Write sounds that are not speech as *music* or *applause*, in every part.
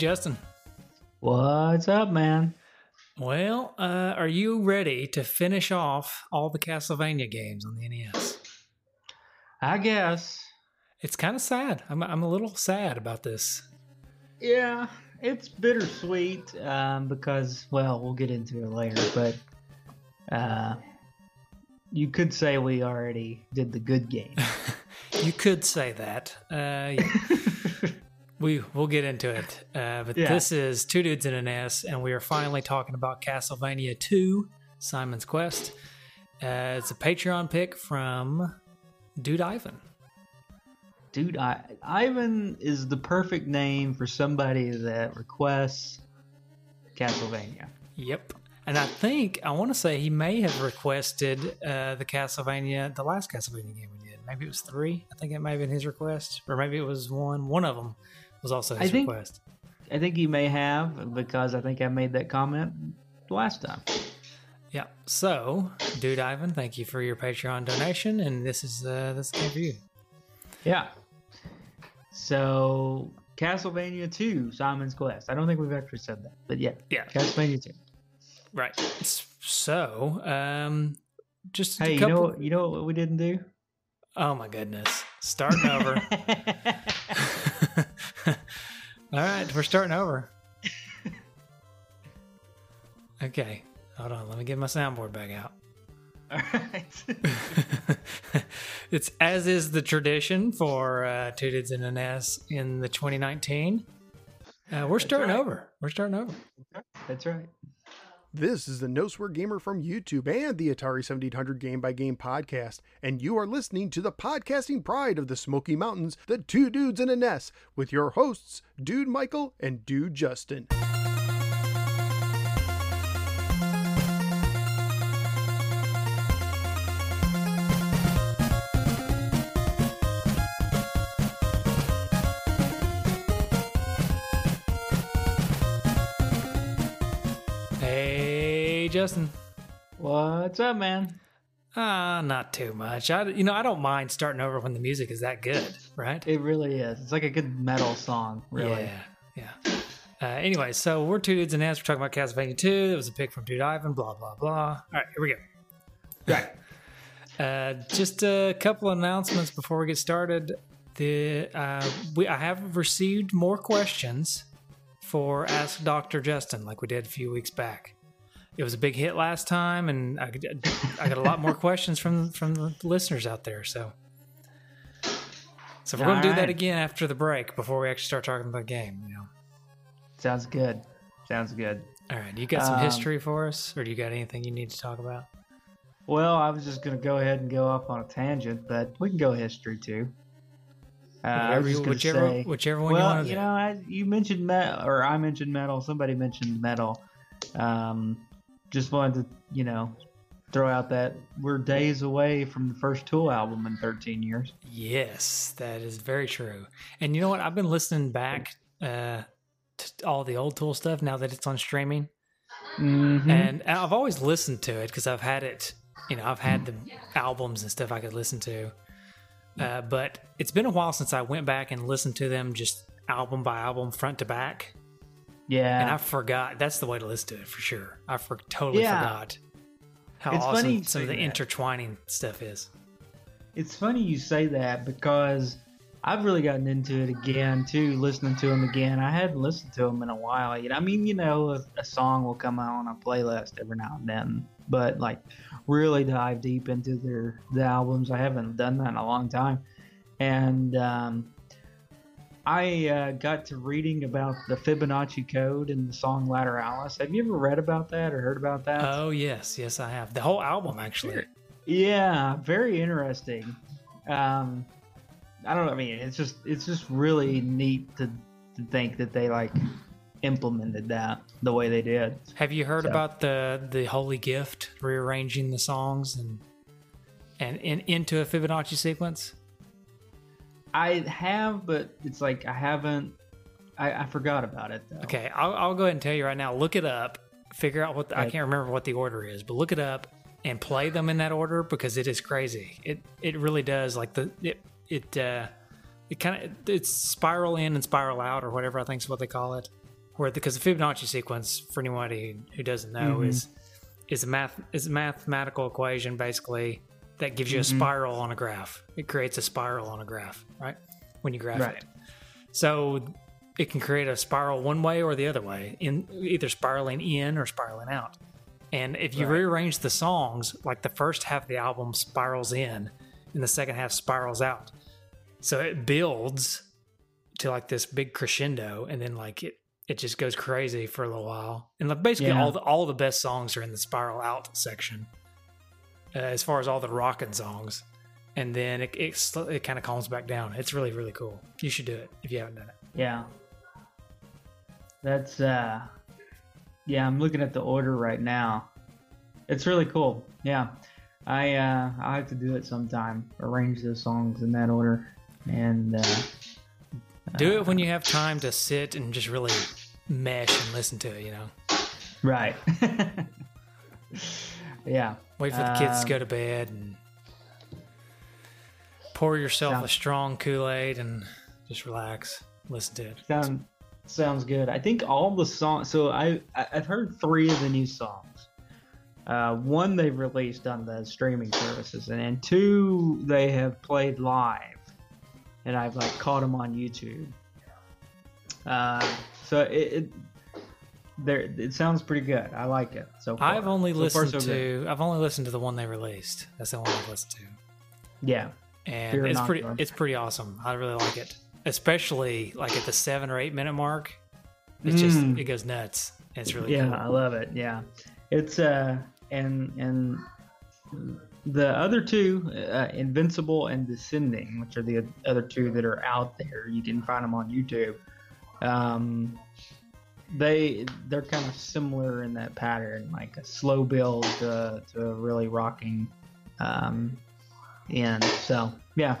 Justin. What's up, man? Well, uh, are you ready to finish off all the Castlevania games on the NES? I guess. It's kind of sad. I'm, I'm a little sad about this. Yeah, it's bittersweet um, because, well, we'll get into it later, but uh, you could say we already did the good game. *laughs* You could say that. Uh, *laughs* we we'll get into it. Uh, but Yeah. this is two dudes in a nest, and we are finally talking about Castlevania Two: Simon's Quest. Uh, it's a Patreon pick from Dude Ivan. Dude, I, Ivan is the perfect name for somebody that requests Castlevania. Yep. And I think I want to say he may have requested uh, the Castlevania, the last Castlevania game we did. Maybe it was three. I think it may have been his request, or maybe it was one. One of them was also his I think- request. I think he may have because I think I made that comment last time. Yeah. So, dude, Ivan, thank you for your Patreon donation, and this is uh, this game for you. Yeah. So, Castlevania 2, Simon's Quest. I don't think we've actually said that, but yeah. Yeah. Castlevania 2. Right. So, um, just Hey, you know, you know what we didn't do? oh my goodness, starting over. *laughs* All right, we're starting over. *laughs* Okay, hold on. Let me get my soundboard back out. All right. *laughs* it's as is the tradition for uh, Two Dudes in a Nest in the 2019. Uh, we're starting right. over. We're starting over. That's right. This is the No Swear Gamer from YouTube and the Atari 7800 Game by Game podcast, and you are listening to the podcasting pride of the Smoky Mountains, the two dudes in a nest, with your hosts, Dude Michael and Dude Justin. Justin. What's up, man? Ah, not too much. I, you know, I don't mind starting over when the music is that good, right? It really is. It's like a good metal song, really. Yeah, yeah. Uh, anyway, so we're two dudes in a nest. We're talking about Castlevania 2. It was a pick from Dude Ivan, blah, blah, blah. All right, here we go. Right. *laughs* Uh, just a couple announcements before we get started. The uh, we I have received more questions for Ask Doctor Justin, like we did a few weeks back. It was a big hit last time, and I, I got a lot more *laughs* questions from from the listeners out there. So, so we're going to do that again after the break before we actually start talking about the game. You know. Sounds good. Sounds good. All right, you got some Um, history for us, or do you got anything you need to talk about? Well, I was just going to go ahead and go off on a tangent, but we can go history too. Uh, I Whatever was gonna whichever, say- whichever one you well, want to you know, I, you mentioned metal, or I mentioned metal. Somebody mentioned metal. Um, just wanted to, you know, throw out that we're days away from the first Tool album in 13 years. Yes, that is very true. And you know what? I've been listening back uh, to all the old Tool stuff now that it's on streaming, Mm-hmm. and I've always listened to it because I've had it. You know, I've had the albums and stuff I could listen to. Uh, but it's been a while since I went back and listened to them just album by album, front to back. Yeah, And I forgot. That's the way to listen to it for sure. I for, totally Yeah. forgot how It's awesome funny some of the that. intertwining stuff is. It's funny you say that because I've really gotten into it again too, listening to them again. I hadn't listened to them in a while. Know, I mean, you know, a, a song will come out on a playlist every now and then, but like really dive deep into their the albums, I haven't done that in a long time. And um, I uh, got to reading about the Fibonacci code in the song Lateralus. Have you ever read about that or heard about that? Oh yes, yes I have the whole album actually. Yeah, very interesting. Um, I don't know. I mean, it's just it's just really neat to to think that they like implemented that the way they did. Have you heard So- about the the Holy Gift rearranging the songs and and in, into a Fibonacci sequence? I have, but it's like I haven't. I, I forgot about it though. Okay, I'll, I'll go ahead and tell you right now. Look it up. Figure out what the, I can't remember what the order is, but look it up and play them in that order because it is crazy. It it really does like the it it uh, it kind of it's spiral in and spiral out or whatever I think is what they call it. Where because the Fibonacci sequence, for anybody who doesn't know, Mhm. is is a math is a mathematical equation basically that gives you Mhm. a spiral on a graph. It creates a spiral on a graph, right? When you graph Right. it. So it can create a spiral one way or the other way, in either spiraling in or spiraling out. And if you Right. rearrange the songs, like the first half of the album spirals in and the second half spirals out. So it builds to like this big crescendo and then like it it just goes crazy for a little while. And like basically Yeah. all the all the best songs are in the spiral out section. Uh, as far as all the rocking songs. And then it it, it kind of calms back down. It's really really cool. You should do it if you haven't done it. Yeah. That's uh yeah, I'm looking at the order right now. It's really cool. Yeah. I uh I'll have to do it sometime. Arrange those songs in that order. And uh Do it when you have time to sit and just really mesh and listen to it, you know. right. *laughs* yeah. Wait for the kids Um, to go to bed and pour yourself a strong Kool-Aid and just relax, listen to it. Sound sounds good. I think all the songs. So I I- I've heard three of the new songs. Uh, one they've released on the streaming services, and then two they have played live, and I've like caught them on YouTube. Uh, so it, it there it sounds pretty good. I like it. So far. I've only So far, listened so good. to I've only listened to the one they released. That's the one I've listened to. yeah And Fear it's pretty it's pretty awesome. I really like it. Especially like at the 7 or 8 minute mark. It just Mm. it goes nuts. It's really yeah cool. i love it yeah it's uh and and the other two uh, invincible and descending which are the other two that are out there you can find them on youtube um they they're kind of similar in that pattern like a slow build to, to a really rocking um end. So yeah.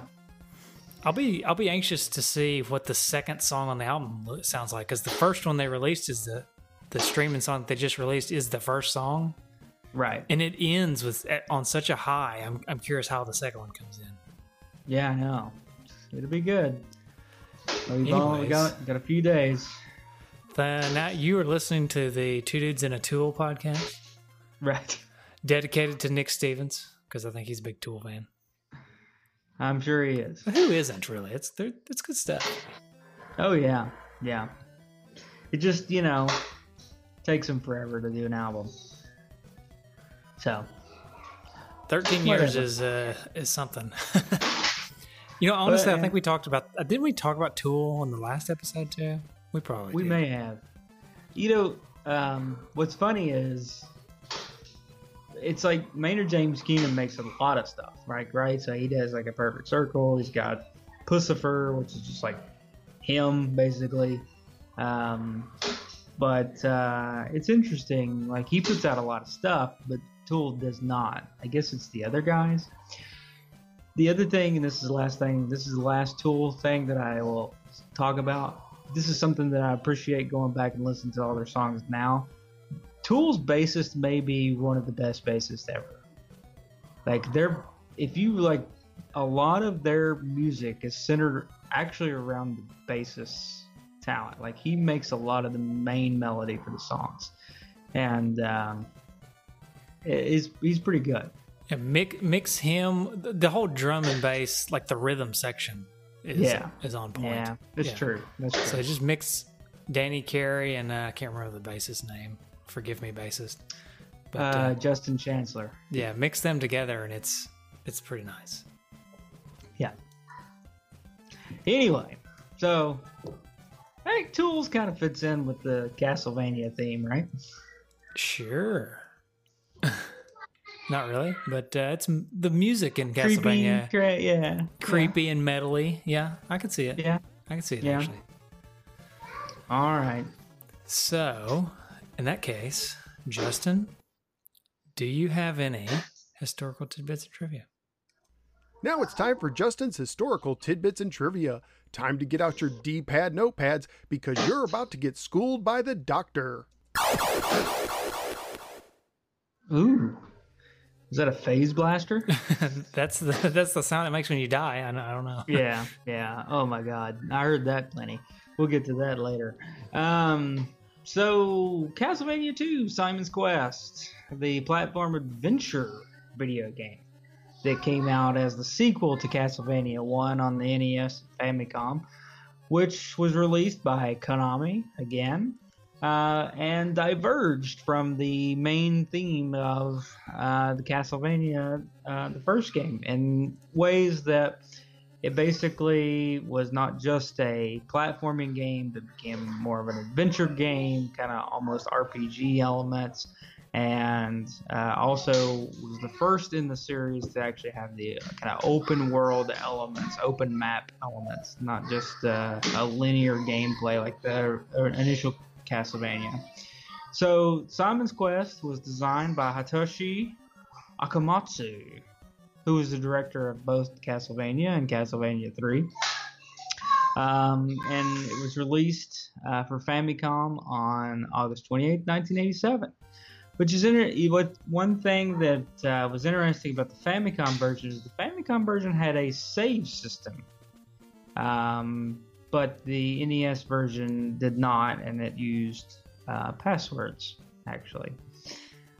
I'll be I'll be anxious to see what the second song on the album sounds like because the first one they released is the the streaming song that they just released is the first song. Right. And it ends with on such a high. I'm I'm curious how the second one comes in. yeah i know. It'll be good. We've only Anyways. got, got a few days The, now you are listening to the Two Dudes in a Tool podcast right dedicated to Nick Stevens because I think he's a big Tool fan. I'm sure he is. But who isn't really? It's it's good stuff. Oh yeah, yeah. It just you know takes him forever to do an album. So Thirteen years Whatever. is uh is something. *laughs* you know, honestly, But, I think we talked about. Uh, didn't we talk about Tool in the last episode too? We probably we did. may have. You know, um, what's funny is it's like Maynard James Keenan makes a lot of stuff, right? Right. So he does like a perfect circle. He's got Puscifer, which is just like him basically. Um, but uh, it's interesting. Like he puts out a lot of stuff, but Tool does not. I guess it's the other guys. The other thing, and this is the last thing. This is the last Tool thing that I will talk about. This is something that I appreciate going back and listening to all their songs now. Tool's bassist may be one of the best bassists ever. Like they're if you like a lot of their music is centered actually around the bassist talent. Like he makes a lot of the main melody for the songs. And um he's he's pretty good. And mix mix him the- the whole drum and bass, like the rhythm section, is Yeah. is on point. Yeah, that's Yeah. true. That's true. So just mix Danny Carey and uh, I can't remember the bassist name. Forgive me, bassist. But uh, uh, Justin Chancellor. yeah, mix them together and it's it's pretty nice. Yeah. Anyway, so I think Tools kind of fits in with the Castlevania theme, right? Sure. *laughs* Not really, but uh, it's the music in Castlevania Creepy, cra- yeah. creepy and metally. Yeah, I can see it. Yeah. I can see it Yeah. actually. All right. So, in that case, Justin, do you have any historical tidbits of trivia? Now it's time for Justin's historical tidbits and trivia. Time to get out your D pad notepads because you're about to get schooled by the doctor. Ooh. Is that a phase blaster? *laughs* that's the that's the sound it makes when you die. I, I don't know. yeah, *laughs* yeah. Oh my god, I heard that plenty. We'll get to that later. Um, so Castlevania 2, Simon's Quest, the platform adventure video game that came out as the sequel to Castlevania 1 on the NES and Famicom, which was released by Konami again uh, and diverged from the main theme of uh, the Castlevania, uh, the first game, in ways that it basically was not just a platforming game, but became more of an adventure game, kind of almost RPG elements, and uh, also was the first in the series to actually have the kind of open world elements, open map elements, not just uh, a linear gameplay like the initial Castlevania. So Simon's Quest was designed by Hitoshi Akamatsu, who was the director of both Castlevania and Castlevania 3. Um, and it was released uh, for Famicom on August 28, 1987. Which is inter- what one thing that uh, was interesting about the Famicom version is the Famicom version had a save system. Um, but the NES version did not, and it used uh, passwords actually.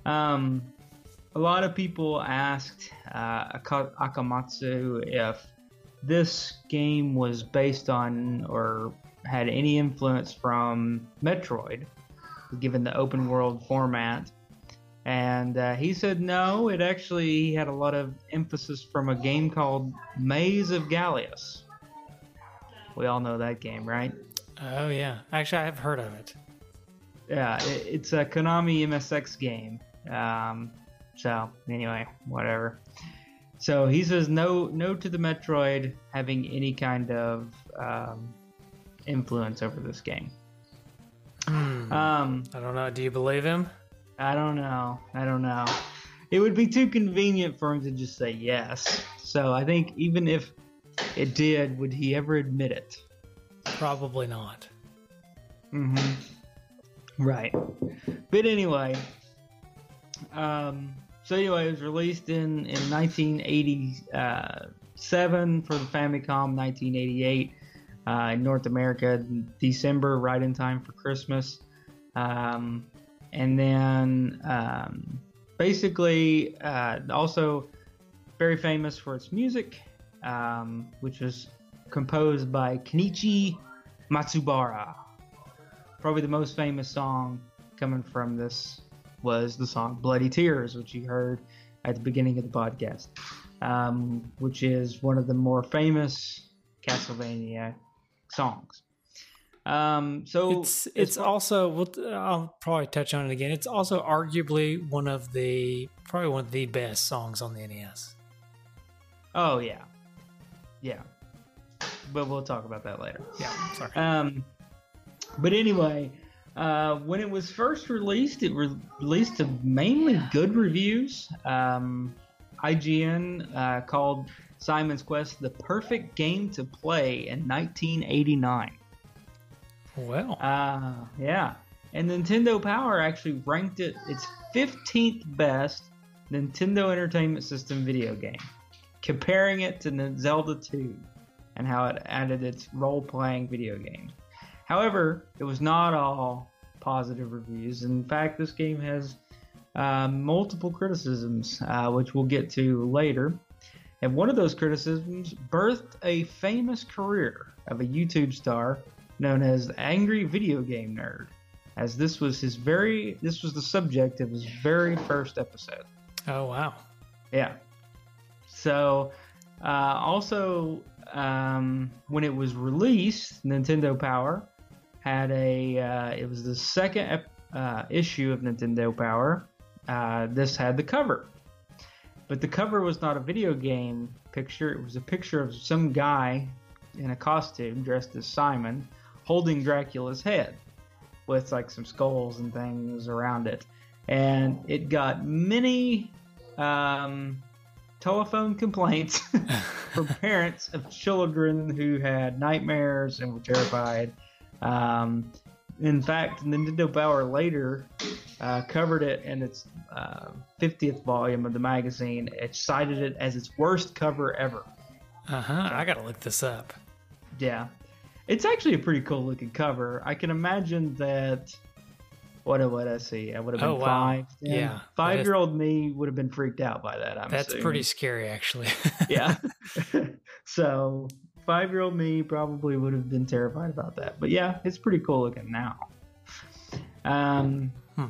Um, a lot of people asked uh, Akamatsu if this game was based on or had any influence from Metroid, given the open world format. And uh, he said no, it actually had a lot of emphasis from a game called Maze of Galious. We all know that game, right? Oh yeah, actually I have heard of it. Yeah, it, it's a Konami MSX game. Um, so anyway, whatever. So he says no, no to the Metroid having any kind of um, influence over this game. Hmm. Um, I don't know. Do you believe him? I don't know. I don't know. It would be too convenient for him to just say yes. So I think even if it did, would he ever admit it? Probably not. Mm-hmm. Right. But anyway, um, so anyway, it was released in in 1987 for the Famicom, 1988 uh, in North America, December, right in time for Christmas. Um, and then um, basically, uh, also very famous for its music um, which was composed by Kenichi Matsubara. Probably the most famous song coming from this was the song Bloody Tears, which you heard at the beginning of the podcast, um, which is one of the more famous Castlevania songs. Um, so it's it's also we'll, I'll probably touch on it again. It's also arguably one of the probably one of the best songs on the NES. Oh yeah, yeah, but we'll talk about that later. Yeah, sorry. Um, but anyway, uh, when it was first released, it re- released to mainly good reviews. Um, IGN uh, called Simon's Quest the perfect game to play in 1989. Well, uh, yeah, and Nintendo Power actually ranked it its 15th best Nintendo Entertainment System video game comparing it to Zelda 2 and how it added its role playing video game. However, it was not all positive reviews. In fact, this game has uh, multiple criticisms, uh, which we'll get to later. And one of those criticisms birthed a famous career of a YouTube star known as Angry Video Game Nerd, as this was his very this was the subject of his very first episode. Oh wow. Yeah. So, uh, also, um, when it was released, Nintendo Power had a. Uh, it was the second uh, issue of Nintendo Power. Uh, this had the cover, but the cover was not a video game picture. It was a picture of some guy in a costume dressed as Simon holding Dracula's head with like some skulls and things around it. And it got many um, telephone complaints *laughs* from *laughs* parents of children who had nightmares and were terrified. Um, in fact, Nintendo Power later uh, covered it in its uh, 50th volume of the magazine. It cited it as its worst cover ever. Uh huh. I gotta look this up. Yeah, it's actually a pretty cool looking cover. I can imagine that. What would I see? I would have been Oh, wow. five. then. Yeah, five year old me would have been freaked out by that. I'm That's assuming. pretty scary, actually. *laughs* yeah. *laughs* *laughs* so five year old me probably would have been terrified about that. But yeah, it's pretty cool looking now. Um. Hmm.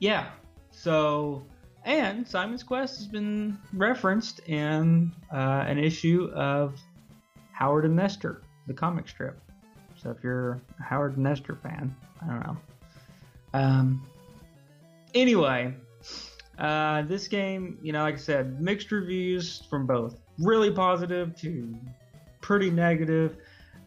Yeah. So, and Simon's Quest has been referenced in uh, an issue of Howard and Nester, the comic strip. So if you're a Howard Nester fan, I don't know. Um. Anyway, uh, this game, you know, like I said, mixed reviews from both really positive to pretty negative.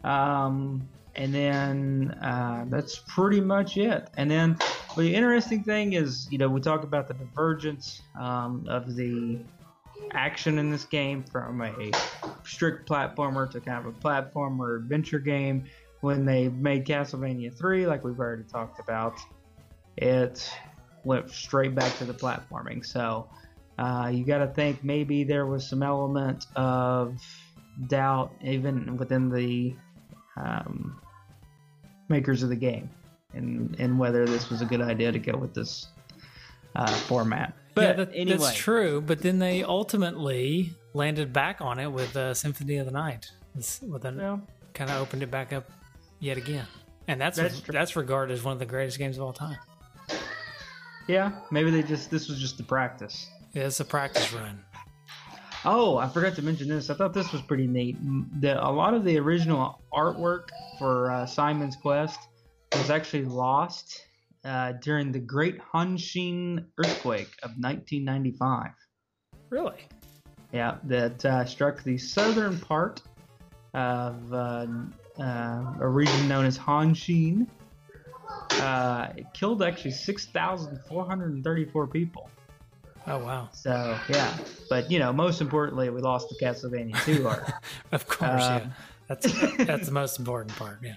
Um, and then uh, that's pretty much it. And then the interesting thing is, you know, we talk about the divergence um, of the action in this game from a strict platformer to kind of a platformer adventure game. When they made Castlevania 3, like we've already talked about, it went straight back to the platforming. So uh, you got to think maybe there was some element of doubt even within the um, makers of the game and and whether this was a good idea to go with this uh, format. But yeah, that, anyway, that's true. But then they ultimately landed back on it with uh, Symphony of the Night. This- With a, Well, kind of opened it back up yet again. And that's That's that's, regarded as one of the greatest games of all time. yeah, maybe they just this was just the practice. Yeah, it's a practice run. Oh, I forgot to mention this. I thought this was pretty neat. The, a lot of the original artwork for uh, Simon's Quest was actually lost uh, during the Great Hanshin earthquake of 1995. Really? Yeah, that uh, struck the southern part of uh, a region known as Hanshin. Uh, it killed actually 6,434 people. Oh wow! So yeah, but you know, most importantly, we lost the Castlevania 2 art. *laughs* Of course, Uh, yeah. That's *laughs* that's the most important part. Yeah.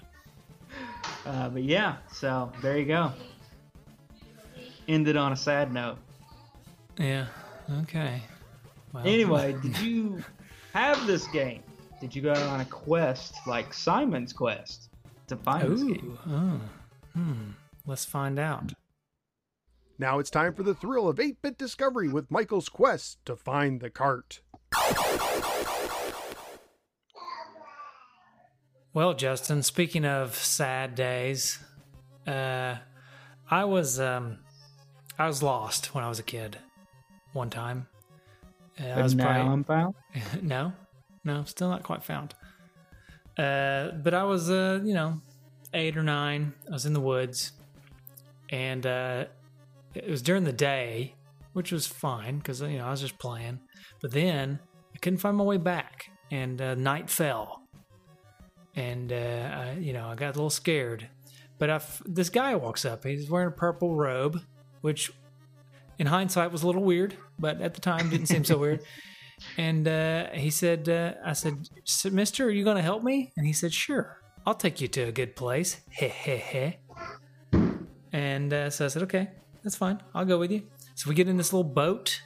Uh, but yeah, so there you go. Ended on a sad note. Yeah. Okay. Well, Anyway, *laughs* did you have this game? Did you go on a quest like Simon's Quest to find this game? Ooh. Oh. Hmm. Let's find out. Now it's time for the thrill of 8 bit discovery with Michael's quest to find the cart. Well, Justin, speaking of sad days, uh, I was um, I was lost when I was a kid. One time, uh, I But was now probably I'm found. *laughs* no, no, still not quite found. Uh, but I was, uh, you know, eight or nine. I was in the woods, and uh, it was during the day, which was fine because you know I was just playing. But then I couldn't find my way back, and uh, night fell, and uh, I, you know I got a little scared. But I f- this guy walks up. He's wearing a purple robe, which in hindsight was a little weird, but at the time didn't seem so weird. *laughs* And uh, he said, uh, I said, Mister, are you going to help me? And he said, Sure, I'll take you to a good place. *laughs* Heh heh heh. And uh, so I said, Okay, that's fine. I'll go with you. So we get in this little boat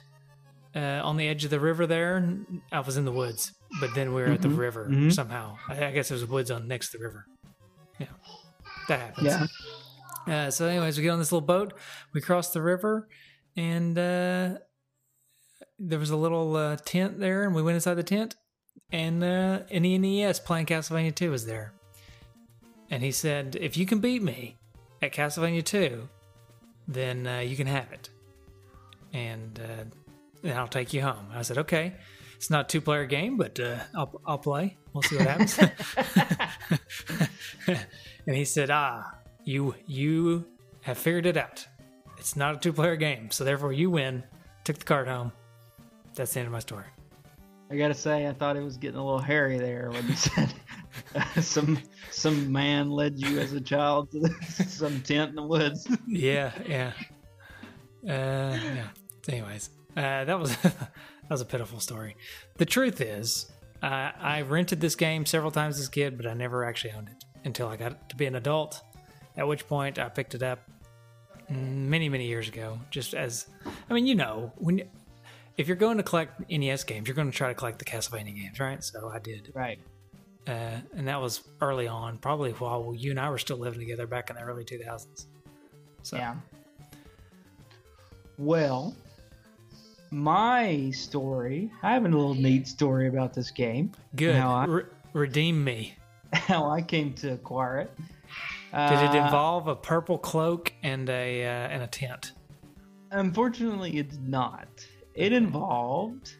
uh, on the edge of the river there. I was in the woods, but then we were at the river mhm. somehow. I, I guess it was woods on next to the river. Yeah, that happens. Yeah. Uh, so, anyways, we get on this little boat. We cross the river, and uh, there was a little uh, tent there, and we went inside the tent, and uh, NES playing Castlevania 2 was there. And he said, "If you can beat me at Castlevania 2, then uh, you can have it, and uh, then I'll take you home." I said, "Okay." It's not a two-player game, but uh, I'll I'll play. We'll see what happens. *laughs* and he said, "Ah, you you have figured it out. It's not a two-player game, so therefore you win." Took the card home. That's the end of my story. I gotta say, I thought it was getting a little hairy there when you said *laughs* some some man led you as a child to *laughs* some tent in the woods. *laughs* Yeah, yeah, uh, yeah. Anyways, uh, that was that was a pitiful story. The truth is, uh, I rented this game several times as a kid, but I never actually owned it. until I got to be an adult. At which point I picked it up many many years ago. Just as I mean, you know, when if you're going to collect NES games, you're going to try to collect the Castlevania games, right? So I did, Right. uh, and that was early on, probably while you and I were still living together back in the early 2000s. So Yeah. Well, my story, I have a little neat story about this game. good. I- Re- redeem me. *laughs* How I came to acquire it. Did it Uh, involve a purple cloak and a uh, and a tent? Unfortunately, it did not. It involved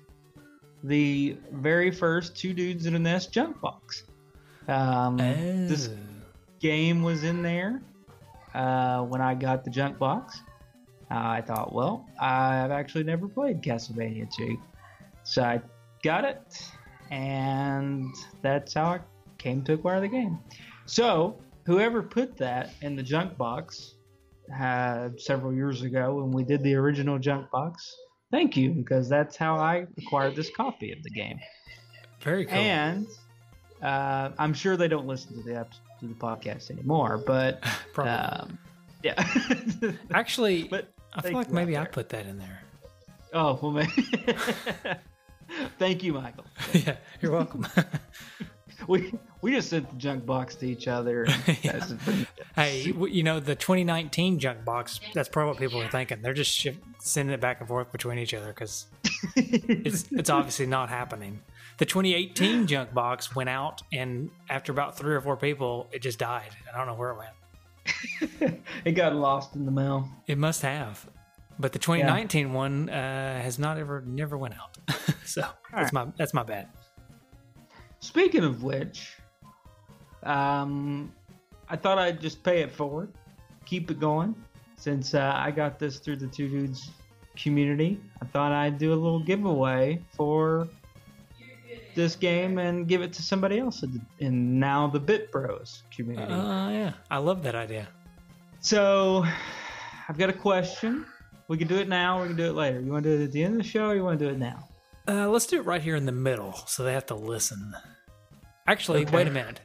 the very first two dudes in a nest junk box. Um, This Oh. game was in there uh, when I got the junk box. Uh, I thought, well, I've actually never played Castlevania 2. So I got it, and that's how I came to acquire the game. So, whoever put that in the junk box uh, several years ago when we did the original junk box, thank you, because that's how I acquired this copy of the game. Very cool. And uh, I'm sure they don't listen to the ep- to the podcast anymore, but *laughs* Probably. um, yeah. *laughs* Actually, but I feel like maybe I put that in there. oh well, maybe. *laughs* Thank you, Michael. yeah, you're welcome. We we just sent the junk box to each other. *laughs* Yeah. hey, you know the 2019 junk box. That's probably what people are thinking. They're just ship, sending it back and forth between each other because *laughs* it's it's obviously not happening. The 2018 junk box went out, and after about three or four people, it just died. I don't know where it went. *laughs* it got lost in the mail. It must have. But the 2019 one uh, has not ever never went out. so that's my that's my bad. Speaking of which, um, I thought I'd just pay it forward, keep it going. Since uh, I got this through the Two Dudes community, I thought I'd do a little giveaway for this game and give it to somebody else in, now the Bit Bros community. Uh, yeah, I love that idea. So, I've got a question. We can do it now. We can do it later. You want to do it at the end of the show, or you want to do it now? Uh, let's do it right here in the middle, so they have to listen. Actually, Okay. wait a minute.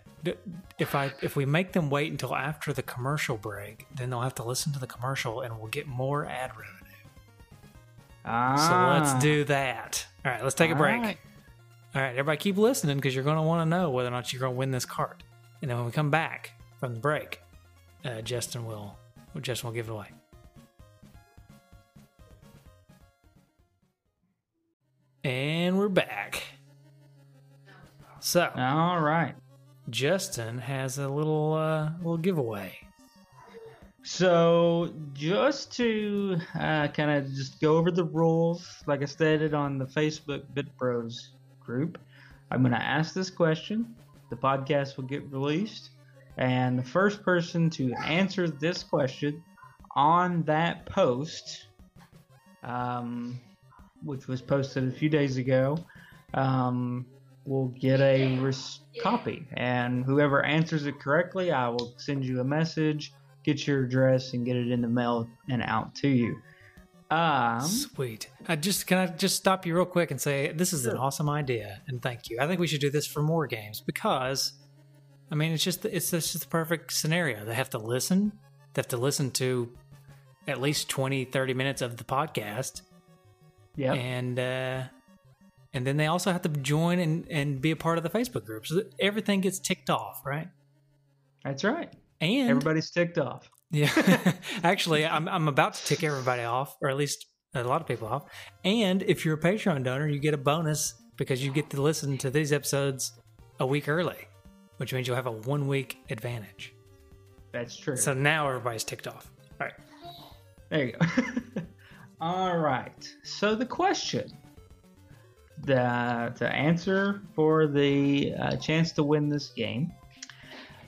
If I if we make them wait until after the commercial break, then they'll have to listen to the commercial, and we'll get more ad revenue. Ah, So let's do that. All right, let's take a all break. right. All right, everybody, keep listening because you're going to want to know whether or not you're going to win this cart. And then when we come back from the break, uh, Justin will Justin will give it away. And we're back. So All right. Justin has a little uh, little giveaway. So, just to uh, kind of just go over the rules, like I stated on the Facebook Bit Bros group, I'm going to ask this question. The podcast will get released, and the first person to answer this question on that post, um, which was posted a few days ago, um, will get a res- copy. And whoever answers it correctly, I will send you a message get your address and get it in the mail and out to you. Um, Sweet. I just can I just stop you real quick and say this is an awesome idea and thank you. I think we should do this for more games because I mean it's just it's just the perfect scenario. They have to listen. They have to listen to at least 20 30 minutes of the podcast yeah, and uh and then they also have to join and and be a part of the Facebook group. So that everything gets ticked off, right? that's right. And Everybody's ticked off. yeah. *laughs* *laughs* Actually, I'm I'm about to tick everybody off, or at least a lot of people off. And if you're a Patreon donor, you get a bonus because you get to listen to these episodes a week early, which means you'll have a one week advantage. That's true. So now everybody's ticked off. All right. There you go. *laughs* All right. So the question, the the answer for the uh, chance to win this game,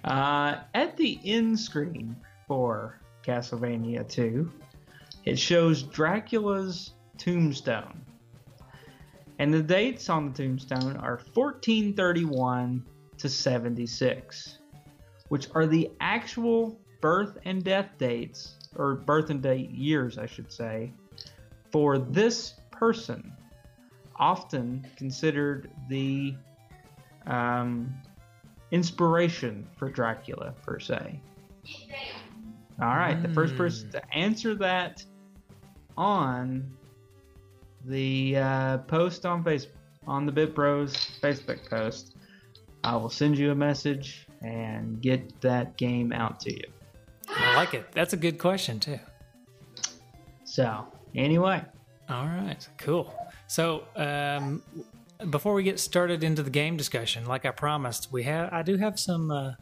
uh, at the end screen for Castlevania 2, it shows Dracula's tombstone, and the dates on the tombstone are 1431 to 76, which are the actual birth and death dates or birth and date years, I should say, for this person, often considered the um, inspiration for Dracula per se? All right, the first person Hmm. to answer that on the uh, post on Facebook on the Bit Bros Facebook post, I will send you a message and get that game out to you. I like it. That's a good question too. So, anyway, All right, cool. So, um, before we get started into the game discussion, like I promised, we have I do have some uh,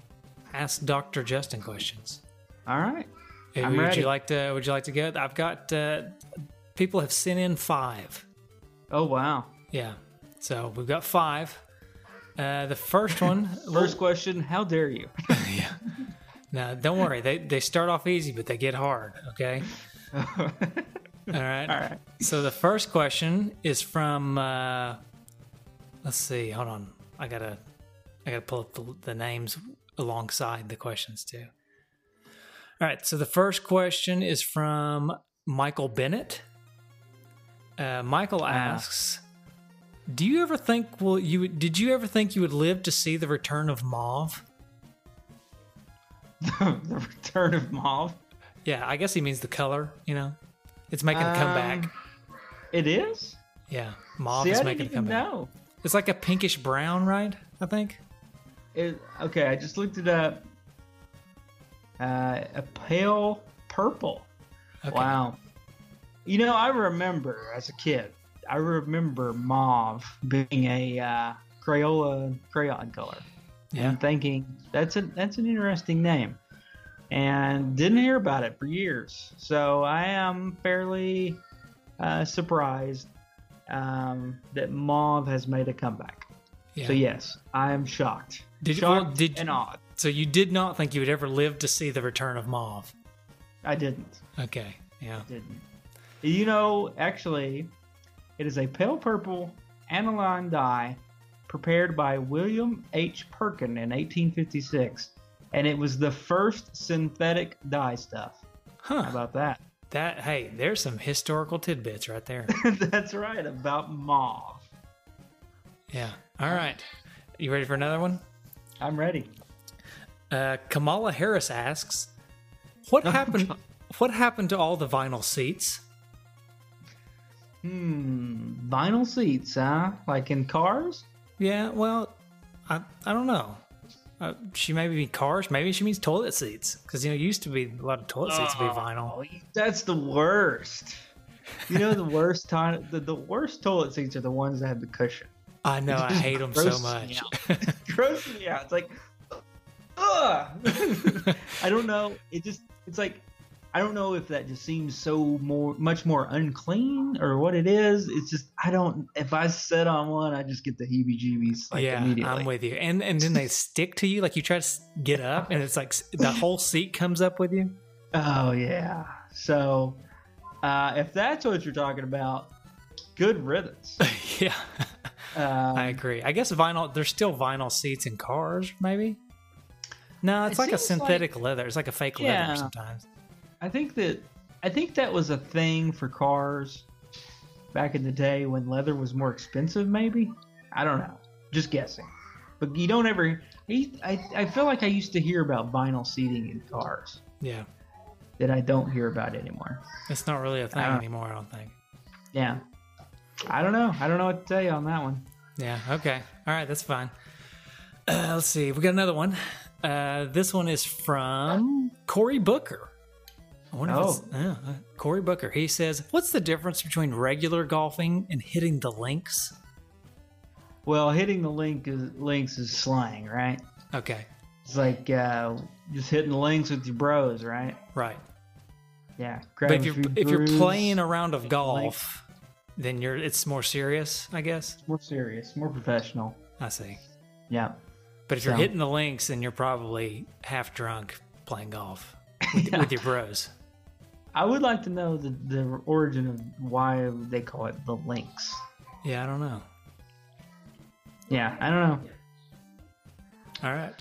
ask Doctor Justin questions. all right. I'm would ready. you like to? Would you like to go? I've got uh, people have sent in five. Oh wow. Yeah, so we've got five. Uh, the first *laughs* one, First question, how dare you? *laughs* yeah. No, don't worry. They they start off easy, but they get hard. Okay. *laughs* All All right. right. So the first question is from. Uh, let's see. Hold on. I gotta. I gotta pull up the, the names alongside the questions too. All right. So the first question is from Michael Bennett. Uh, Michael asks, "Do you ever think? Well, you did you ever think you would live to see the return of Mauve?" *laughs* the return of Mauve. Yeah, I guess he means the color. You know, it's making a comeback. Um, It is? Yeah, Mauve See, is I making a comeback. know. It's like a pinkish brown, right? I think. It, okay, I just looked it up. Uh, a pale purple. Okay. Wow. You know, I remember as a kid, I remember mauve being a uh, Crayola crayon color. Yeah. And thinking that's a that's an interesting name, and didn't hear about it for years. So I am fairly uh, surprised um, that mauve has made a comeback. Yeah. So yes, I am shocked. Did you- shocked well, did- and awed. So you did not think you would ever live to see the return of Mauve. I didn't. Okay. Yeah. I Didn't. You know, actually, it is a pale purple aniline dye prepared by William H. Perkin in 1856, and it was the first synthetic dye stuff. Huh. How about that? That hey, there's some historical tidbits right there. *laughs* That's right, about mauve. Yeah. All right. You ready for another one? I'm ready. Uh, Kamala Harris asks, "What happened? What happened to all the vinyl seats?" Hmm, vinyl seats, huh? Like in cars? Yeah. Well, I I don't know. Uh, she maybe mean cars. Maybe she means toilet seats because you know it used to be a lot of toilet seats to be vinyl. Oh, that's the worst. You know the worst time. The, the worst toilet seats are the ones that have the cushion. I know. I hate them so grosses much. me *laughs* gross me out. It's like, ugh. *laughs* I don't know. It just, it's like, I don't know if that just seems so more, much more unclean or what it is. It's just, I don't. If I sit on one, I just get the heebie-jeebies like yeah, immediately. I'm with you. And and then they stick to you like you try to get up, and it's like the whole seat comes up with you. Oh yeah. So, uh, if that's what you're talking about, good riddance. *laughs* yeah, Um, I agree. I guess vinyl. There's still vinyl seats in cars, maybe. No, it's It like a synthetic leather. It's like a fake Yeah. leather sometimes. I think that I think that was a thing for cars back in the day when leather was more expensive. Maybe I don't know. Just guessing. But you don't ever. I I, feel like I used to hear about vinyl seating in cars Yeah, that I don't hear about anymore. it's not really a thing Uh, anymore. I don't think. Yeah. I don't know. I don't know what to tell you on that one. Yeah. Okay. All right. That's fine. Uh, *clears throat* let's see. We got another one. Uh, this one is from Corey Booker. I wonder if it's Oh. yeah, uh, Corey Booker. He says, "What's the difference between regular golfing and hitting the links?" Well, hitting the link is, links is slang, right? Okay. It's like uh, just hitting the links with your bros, right? Right. Yeah. But if you're if you're playing a round of golf, then you're it's more serious, I guess. more serious, more professional. I see. Yeah. But if you're hitting the links, then you're probably half drunk playing golf with, *laughs* with your bros. I would like to know the, the origin of why they call it the links. Yeah, I don't know. Yeah, I don't know. All right.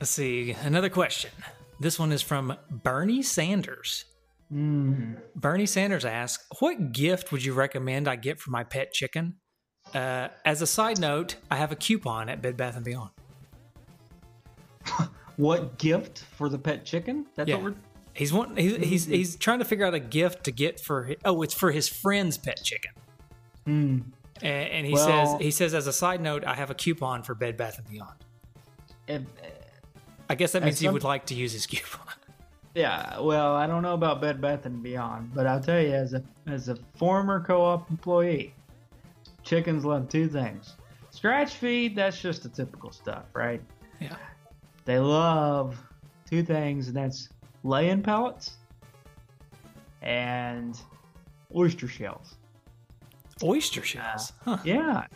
Let's see. Another question. This one is from Bernie Sanders. Mm. Bernie Sanders asks, "What gift would you recommend I get for my pet chicken?" Uh, as a side note, I have a coupon at Bed Bath and Beyond. *laughs* What gift for the pet chicken? That's Yeah. what we're. He's one. He's, he's he's trying to figure out a gift to get for. hi- Oh, it's for his friend's pet chicken. Hmm. And, and he Well- says he says as a side note, I have a coupon for Bed Bath and Beyond. I guess that means he would like to use his coupon. *laughs* yeah. Well, I don't know about Bed Bath and Beyond, but I'll tell you, as a as a former co-op employee, chickens love two things: scratch feed. That's just the typical stuff, right? Yeah. They love two things, and that's laying pellets and oyster shells. Oyster shells. Huh. Yeah,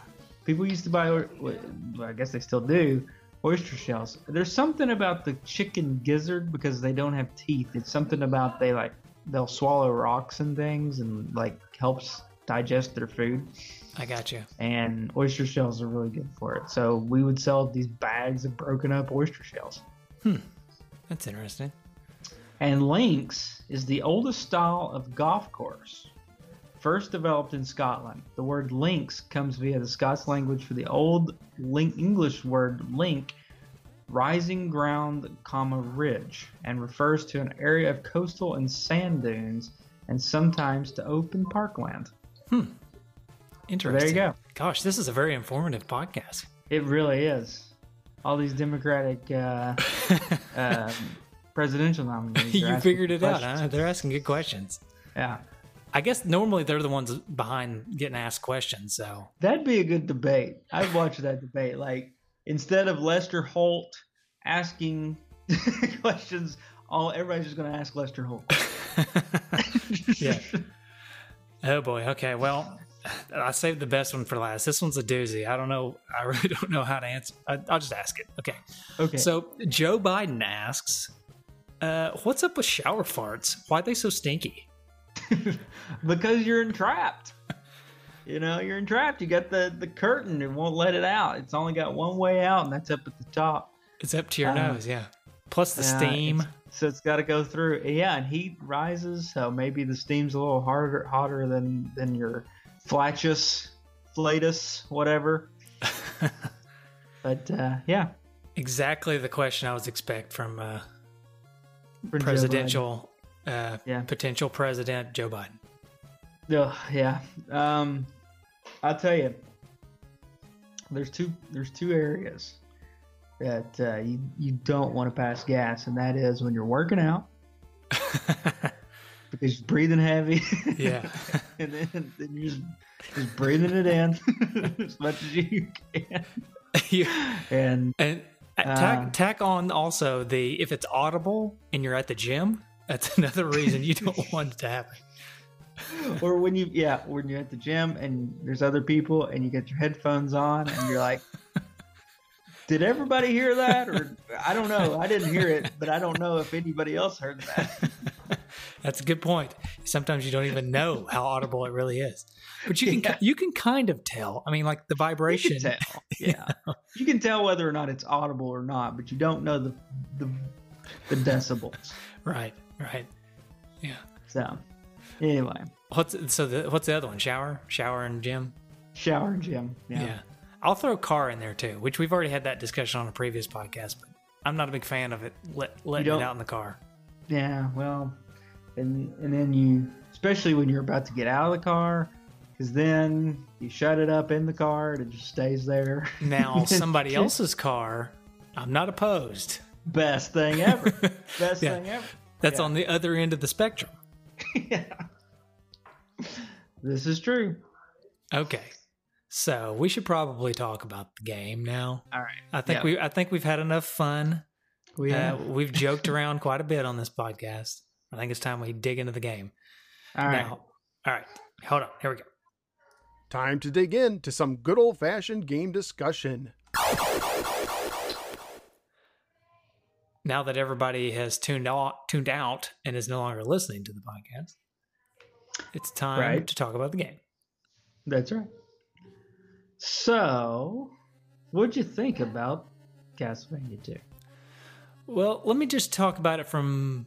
people used to buy. Well, I guess they still do. Oyster shells. There's something about the chicken gizzard because they don't have teeth. It's something about they like they'll swallow rocks and things and like helps digest their food. I got you. And oyster shells are really good for it. So we would sell these bags of broken up oyster shells. Hmm. That's interesting. And links is the oldest style of golf course. First developed in Scotland. The word links comes via the Scots language for the old link English word link, rising ground, comma ridge, and refers to an area of coastal and sand dunes, and sometimes to open parkland. So Interesting. there you go. Gosh, this is a very informative podcast. It really is. All these Democratic uh, *laughs* um presidential nominees. *laughs* you figured it out, huh? They're asking good questions. Yeah. I guess normally they're the ones behind getting asked questions. So That'd be a good debate. I'd watch that debate. Like instead of Lester Holt asking *laughs* questions, all everybody's just going to ask Lester Holt. *laughs* yeah. Oh boy. Okay. Well, I saved the best one for last. This one's a doozy. I don't know. I really don't know how to answer. I, I'll just ask it. Okay. Okay. So Joe Biden asks, uh, "What's up with shower farts? Why are they so stinky?" *laughs* because you're entrapped. You know, you're entrapped. You got the the curtain and won't let it out. It's only got one way out, and that's up at the top. It's up to your Uh, nose. Yeah. Plus the Yeah, steam. it's- So it's got to go through. Yeah, and heat rises, so maybe the steam's a little harder, hotter than than your flatus, flatus, whatever. *laughs* but uh, yeah, Exactly the question I was expect from uh, for presidential, uh, Yeah. potential president Joe Biden. Ugh, yeah. Um, I'll tell you. There's two. There's two areas that uh, you you don't want to pass gas, and that is when you're working out *laughs* because you're breathing heavy. yeah. *laughs* and then, then you're just, just breathing it in *laughs* as much as you can. You- And and uh, Uh, tack, tack on also the if it's audible and you're at the gym, that's *laughs* another reason you don't *laughs* want it to happen. or when you yeah when you're at the gym and there's other people and you get your headphones on and you're like, *laughs* did everybody hear that? Or I don't know. I didn't hear it, but I don't know if anybody else heard that. That's a good point. Sometimes you don't even know how audible it really is, but you can Yeah. you can kind of tell. I mean, like the vibration. You can tell. *laughs* Yeah, you can tell whether or not it's audible or not, but you don't know the the, the decibels. *laughs* Right, right. Yeah. So anyway, What's so the what's the other one? Shower, shower, and gym. shower and gym. Yeah. Yeah. I'll throw car in there too, which we've already had that discussion on a previous podcast, but I'm not a big fan of it. Let letting it out in the car. Yeah, well, and and then you, especially when you're about to get out of the car, because then you shut it up in the car and it just stays there. Now *laughs* somebody else's car, I'm not opposed. Best thing ever. *laughs* Best Yeah. thing ever. That's Yeah. on the other end of the spectrum. *laughs* yeah. This is true. Okay. So we should probably talk about the game now. All right. I think Yeah. we I think we've had enough fun. We Uh, we've joked around quite a bit on this podcast. I think it's time we dig into the game. All right. Now, all right. Hold on. Here we go. Time to dig in to some good old fashioned game discussion. Now that everybody has tuned out, tuned out and is no longer listening to the podcast, it's time Right. to talk about the game. That's right. So, what'd you think about Castlevania 2? Well, let me just talk about it from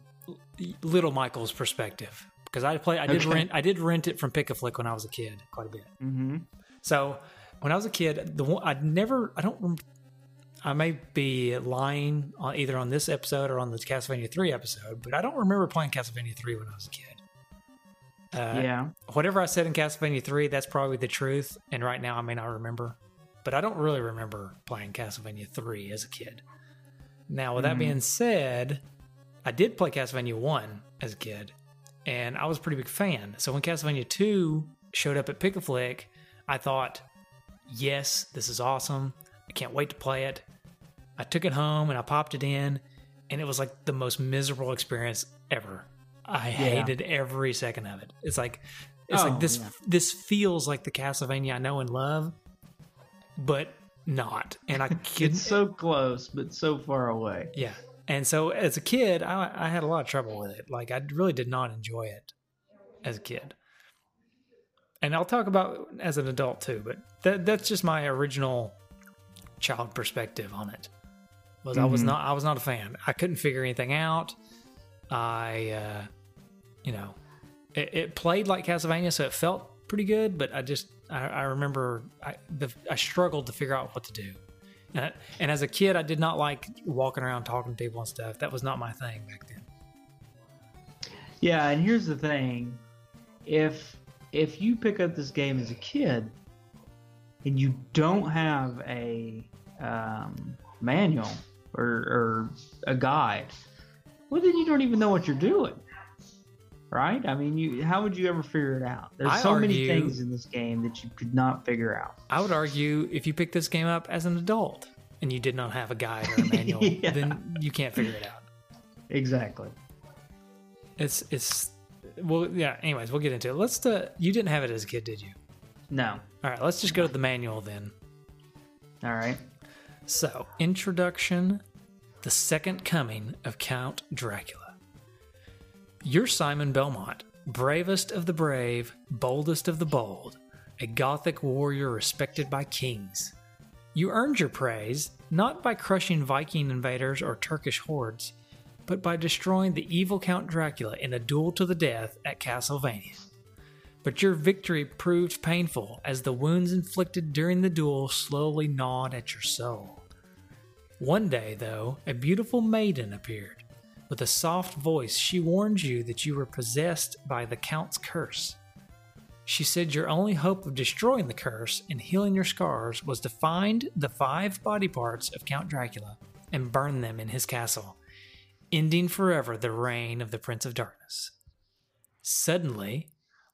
little Michael's perspective because I play. I did Okay. rent. I did rent it from Pick a Flick when I was a kid, quite a bit. Mm-hmm. So when I was a kid, the one I'd never, I don't, I may be lying on either on this episode or on the Castlevania 3 episode, but I don't remember playing Castlevania 3 when I was a kid. Uh, yeah. Whatever I said in Castlevania 3, that's probably the truth. And right now, I may not remember. But I don't really remember playing Castlevania 3 as a kid. Now, with that Mhm. being said, I did play Castlevania 1 as a kid, and I was a pretty big fan. So when Castlevania 2 showed up at Pick a Flick, I thought, yes, this is awesome. I can't wait to play it. I took it home and I popped it in, and it was like the most miserable experience ever. I hated every second of it. It's like it's Oh, like this yeah. this feels like the Castlevania I know and love, but not. And I *laughs* could It's so close, but so far away. yeah. And so as a kid, I, I had a lot of trouble with it. Like I really did not enjoy it as a kid. And I'll talk about as an adult too, but that that's just my original child perspective on it. Was I was Mhm. not I was not a fan. I couldn't figure anything out. I uh you know, it, it played like Castlevania, so it felt pretty good, but I just I, I remember I the, I struggled to figure out what to do. *laughs* And, as a kid, I did not like walking around talking to people and stuff. That was not my thing back then. Yeah, and here's the thing: if if you pick up this game as a kid and you don't have a um, manual or, or a guide, well, then you don't even know what you're doing, right? I mean, you how would you ever figure it out? There's I so many things in this game that you could not figure out. I would argue if you pick this game up as an adult and you did not have a guide or a *laughs* manual, Yeah. then you can't figure it out. Exactly. It's it's well, yeah. Anyways, we'll get into it. Let's. Uh, you didn't have it as a kid, did you? No. All right. Let's just go to the manual then. All right. So, introduction The Second Coming of Count Dracula. You're Simon Belmont, bravest of the brave, boldest of the bold, a Gothic warrior respected by kings. You earned your praise not by crushing Viking invaders or Turkish hordes, but by destroying the evil Count Dracula in a duel to the death at Castlevania. But your victory proved painful as the wounds inflicted during the duel slowly gnawed at your soul. One day, though, a beautiful maiden appeared. With a soft voice, she warned you that you were possessed by the Count's curse. She said your only hope of destroying the curse and healing your scars was to find the five body parts of Count Dracula and burn them in his castle, ending forever the reign of the Prince of Darkness. Suddenly,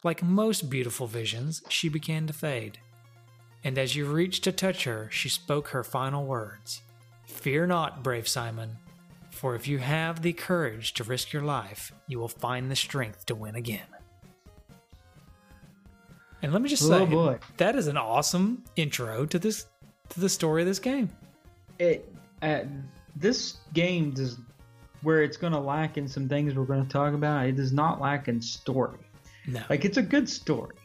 like most beautiful visions, she began to fade. And as you reached to touch her, she spoke her final words Fear not, brave Simon, for if you have the courage to risk your life, you will find the strength to win again. And let me just Oh, say, that is an awesome intro to this to the story of this game. it uh, this game does where it's going to lack in some things we're going to talk about it does not lack in story. No, like it's a good story.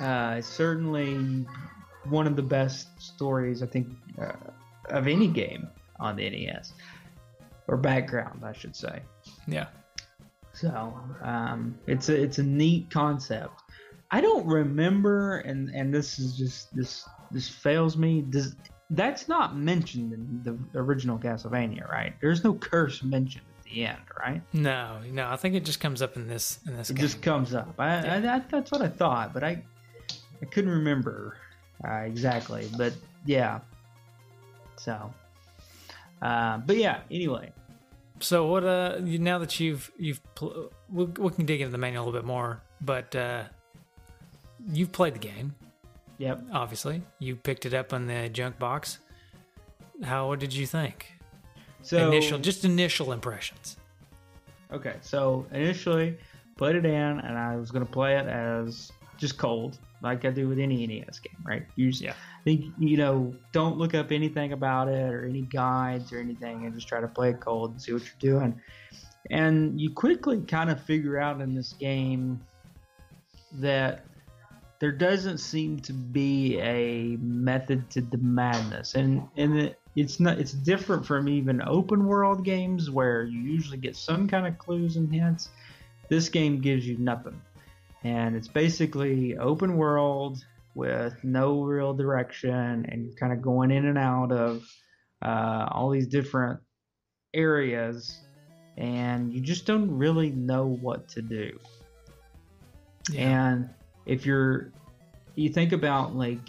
Uh, it's certainly one of the best stories i think uh, of any game on the nes or background i should say yeah, so um, it's a it's a neat concept. I don't remember, and and this is just this this fails me. Does that's not mentioned in the original Castlevania, right? There's no curse mentioned at the end, right? no, no. I think it just comes up in this in this It game. just comes up. I, I, I that's what I thought, but I I couldn't remember uh, exactly. But yeah, so. Uh, but yeah, anyway, So what? Uh, you, now that you've you've pl- we, we can dig into the manual a little bit more, but uh, you've played the game. yep. Obviously, you picked it up on the junk box. How? What did you think? So initial, just initial impressions. Okay, so initially put it in, and I was gonna play it as just cold, like I do with any NES game, right? You just Yeah. think you know, don't look up anything about it or any guides or anything, and just try to play it cold and see what you're doing. And you quickly kind of figure out in this game that there doesn't seem to be a method to the madness, and and it, it's not it's different from even open world games where you usually get some kind of clues and hints. This game gives you nothing, and it's basically open world with no real direction, and you're kind of going in and out of uh, all these different areas, and you just don't really know what to do. And if you're, you think about like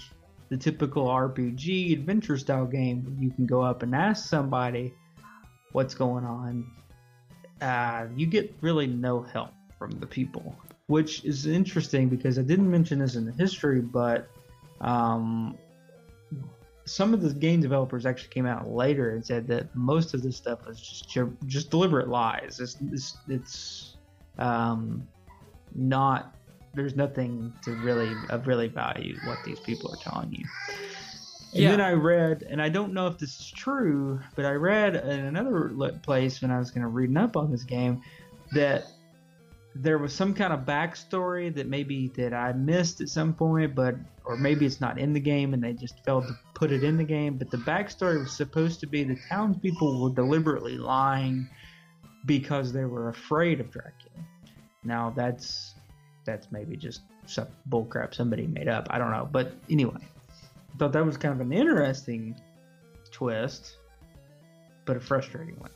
the typical RPG adventure style game you can go up and ask somebody what's going on, uh, you get really no help from the people, which is interesting because I didn't mention this in the history, but um, some of the game developers actually came out later and said that most of this stuff was just just deliberate lies. It's it's, it's um, not there's nothing to really of really value what these people are telling you. And Yeah. then I read, and I don't know if this is true, but I read in another place when I was going to reading up on this game that there was some kind of backstory that maybe that I missed at some point, but or maybe it's not in the game and they just failed to put it in the game. But the backstory was supposed to be the townspeople were deliberately lying because they were afraid of Dracula. Now that's that's maybe just some bullcrap somebody made up. I don't know, but anyway, I thought that was kind of an interesting twist, but a frustrating one.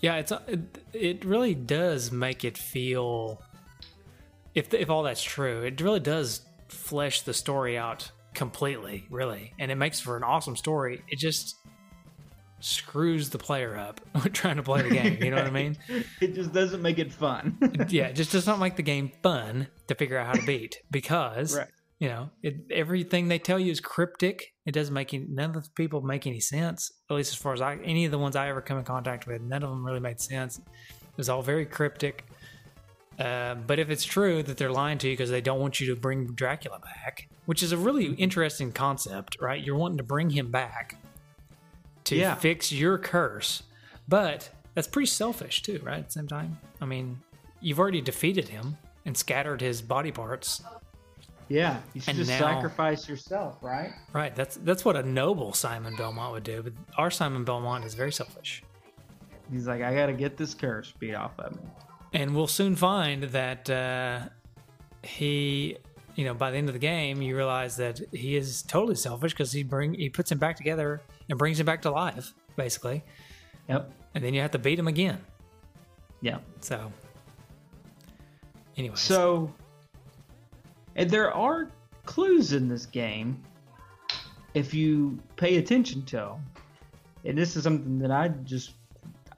Yeah, it's uh, it, it really does make it feel if if all that's true, it really does flesh the story out completely, really. And it makes for an awesome story. It just screws the player up *laughs* trying to play the game, you know what I mean? *laughs* It just doesn't make it fun. Yeah, it just does not make the game fun to figure out how to beat *laughs* because Right. You know, it, everything they tell you is cryptic. It doesn't make any, none of the people make any sense. At least as far as I, any of the ones I ever come in contact with, none of them really made sense. It was all very cryptic. Uh, but if it's true that they're lying to you because they don't want you to bring Dracula back, which is a really interesting concept, right? You're wanting to bring him back to Yeah. fix your curse, but that's pretty selfish too, right? At the same time, I mean, you've already defeated him and scattered his body parts. Yeah, you should And just now- sacrifice yourself, right? Right. That's that's what a noble Simon Belmont would do. But our Simon Belmont is very selfish. He's like, I gotta get this curse beat off of me. And we'll soon find that uh, he, you know, by the end of the game, you realize that he is totally selfish because he bring he puts him back together and brings him back to life, basically. Yep. And then you have to beat him again. Yeah. So, anyway. So, and there are clues in this game if you pay attention to them. And this is something that I just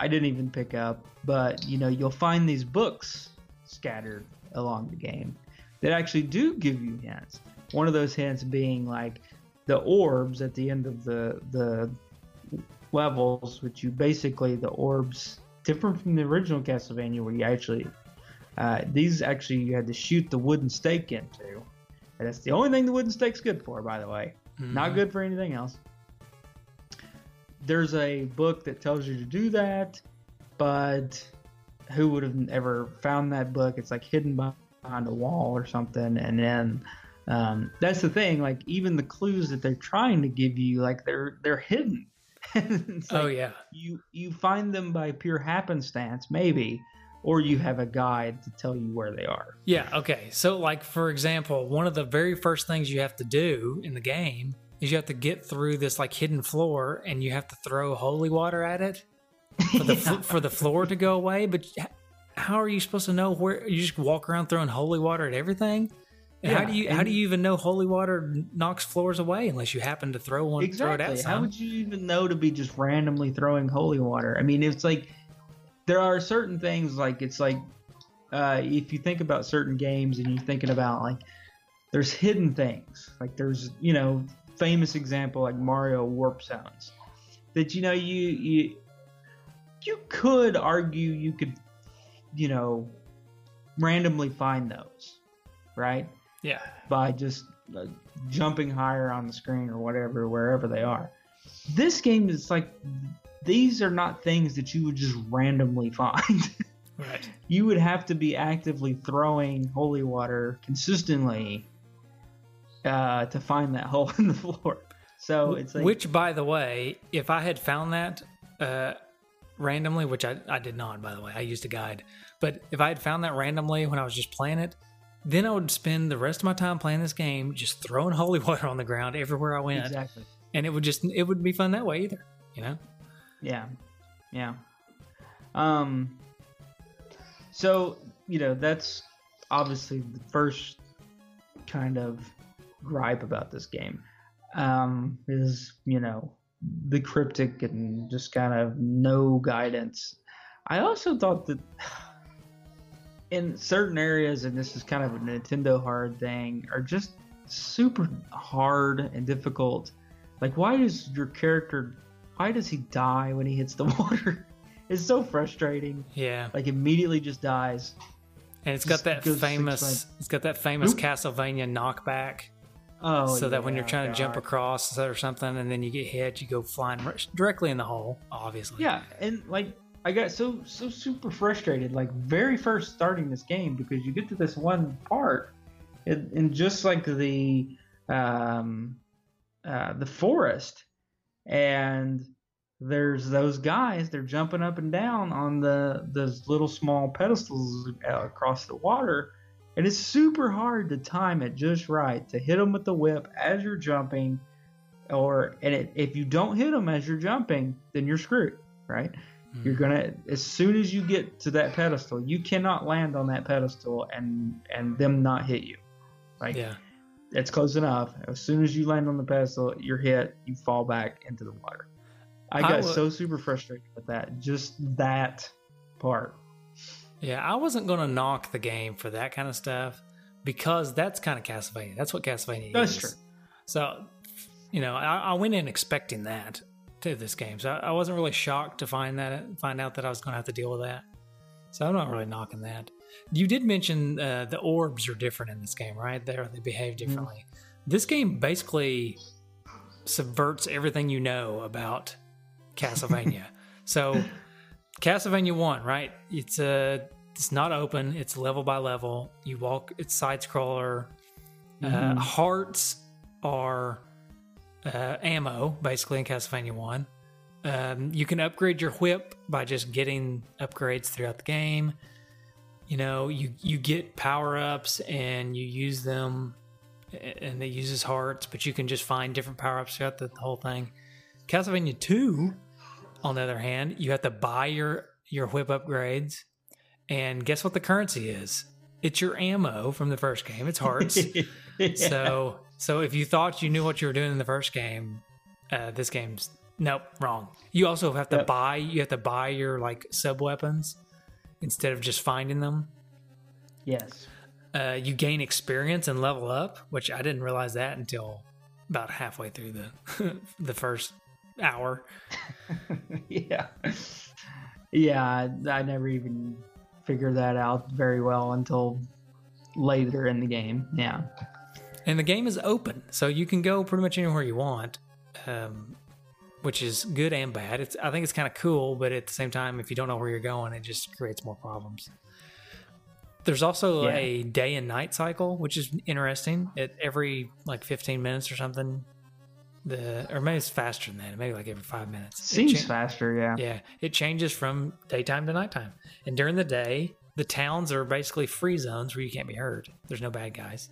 I didn't even pick up, but you know, you'll find these books scattered along the game that actually do give you hints. One of those hints being like the orbs at the end of the the levels, which you basically the orbs different from the original Castlevania where you actually uh, these actually you had to shoot the wooden stake into. And that's the only thing the wooden stake's good for, by the way. Not Mhm. good for anything else. There's a book that tells you to do that, but who would have ever found that book? It's like hidden behind a wall or something. And then um, that's the thing. Like even the clues that they're trying to give you, like they're they're hidden. *laughs* Oh like, yeah. you you find them by pure happenstance, maybe, or you have a guide to tell you where they are. Yeah, okay. So, like, for example, one of the very first things you have to do in the game is you have to get through this, like, hidden floor and you have to throw holy water at it for the, *laughs* fl- for the floor to go away. But how are you supposed to know where you just walk around throwing holy water at everything? And how do you how do you even know holy water knocks floors away unless you happen to throw one throw it Exactly. at How would you even know to be just randomly throwing holy water? I mean, it's like there are certain things like it's like uh, if you think about certain games and you're thinking about like there's hidden things like there's you know famous example like Mario warp zones that you know you you you could argue you could you know randomly find those right Yeah. by just uh, jumping higher on the screen or whatever, wherever they are. This game is like these are not things that you would just randomly find. *laughs* Right. you would have to be actively throwing holy water consistently uh, to find that *laughs* hole in the floor. So it's like which, by the way, if I had found that uh, randomly, which I, I did not, by the way, I used a guide, but if I had found that randomly when I was just playing it, then I would spend the rest of my time playing this game just throwing *laughs* holy water on the ground everywhere I went, Exactly. and it would just it wouldn't be fun that way either. You know? Yeah. Yeah. Um so, you know, that's obviously the first kind of gripe about this game. Um is, you know, the cryptic and just kind of no guidance. I also thought that *sighs* in certain areas and this is kind of a Nintendo hard thing are just super hard and difficult. Like why does your character why does he die when he hits the *laughs* water? It's so frustrating. Yeah. Like immediately just dies. And it's got that famous it's got that famous Oop. Castlevania knockback. Oh, so that when you're yeah, trying to jump across or something and then you get hit, you go flying r- directly in the hole, obviously. Yeah, and like I got so so super frustrated like very first starting this game because you get to this one part and, and just like the um uh the forest and there's those guys they're jumping up and down on the those little small pedestals uh, across the water and it's super hard to time it just right to hit them with the whip as you're jumping or and it, if you don't hit them as you're jumping then you're screwed right Mhm. you're gonna as soon as you get to that pedestal you cannot land on that pedestal and and them not hit you like Yeah. It's close enough as soon as you land on the pedestal you're hit you fall back into the water i I got would- so super frustrated with that just that part Yeah, I wasn't going to knock the game for that kind of stuff because that's kind of Castlevania. That's what Castlevania That's is. true. So, you know, I, I went in expecting that to this game, so I, I wasn't really shocked to find that find out that I was going to have to deal with that. So I'm not really knocking that. You did mention uh, the orbs are different in this game, right? They they behave differently. This game basically subverts everything you know about Castlevania. *laughs* so Castlevania One, right? It's a it's not open. It's level by level. You walk. It's side scroller. Uh, Mhm. hearts are uh, ammo, basically in Castlevania One. Um, you can upgrade your whip by just getting upgrades throughout the game. You know, you you get power ups and you use them, and it uses hearts, but you can just find different power ups throughout the whole thing. Castlevania Two, on the other hand, you have to buy your your whip upgrades, and guess what the currency is? It's your ammo from the first game. It's hearts. *laughs* Yeah. So so if you thought you knew what you were doing in the first game, uh, this game's nope wrong. You also have to Yep. buy. You have to buy your like sub weapons instead of just finding them. yes Uh, you gain experience and level up, which I didn't realize that until about halfway through the *laughs* the first hour. *laughs* yeah yeah I, I never even figured that out very well until later in the game yeah And the game is open, so you can go pretty much anywhere you want, um, which is good and bad. It's I think it's kind of cool, but at the same time, if you don't know where you're going, it just creates more problems. There's also Yeah. a day and night cycle, which is interesting. At every like 15 minutes or something, the or maybe it's faster than that. Maybe like every five minutes. Seems cha- faster yeah yeah, it changes from daytime to nighttime. And during the day, the towns are basically free zones where you can't be heard. There's no bad guys.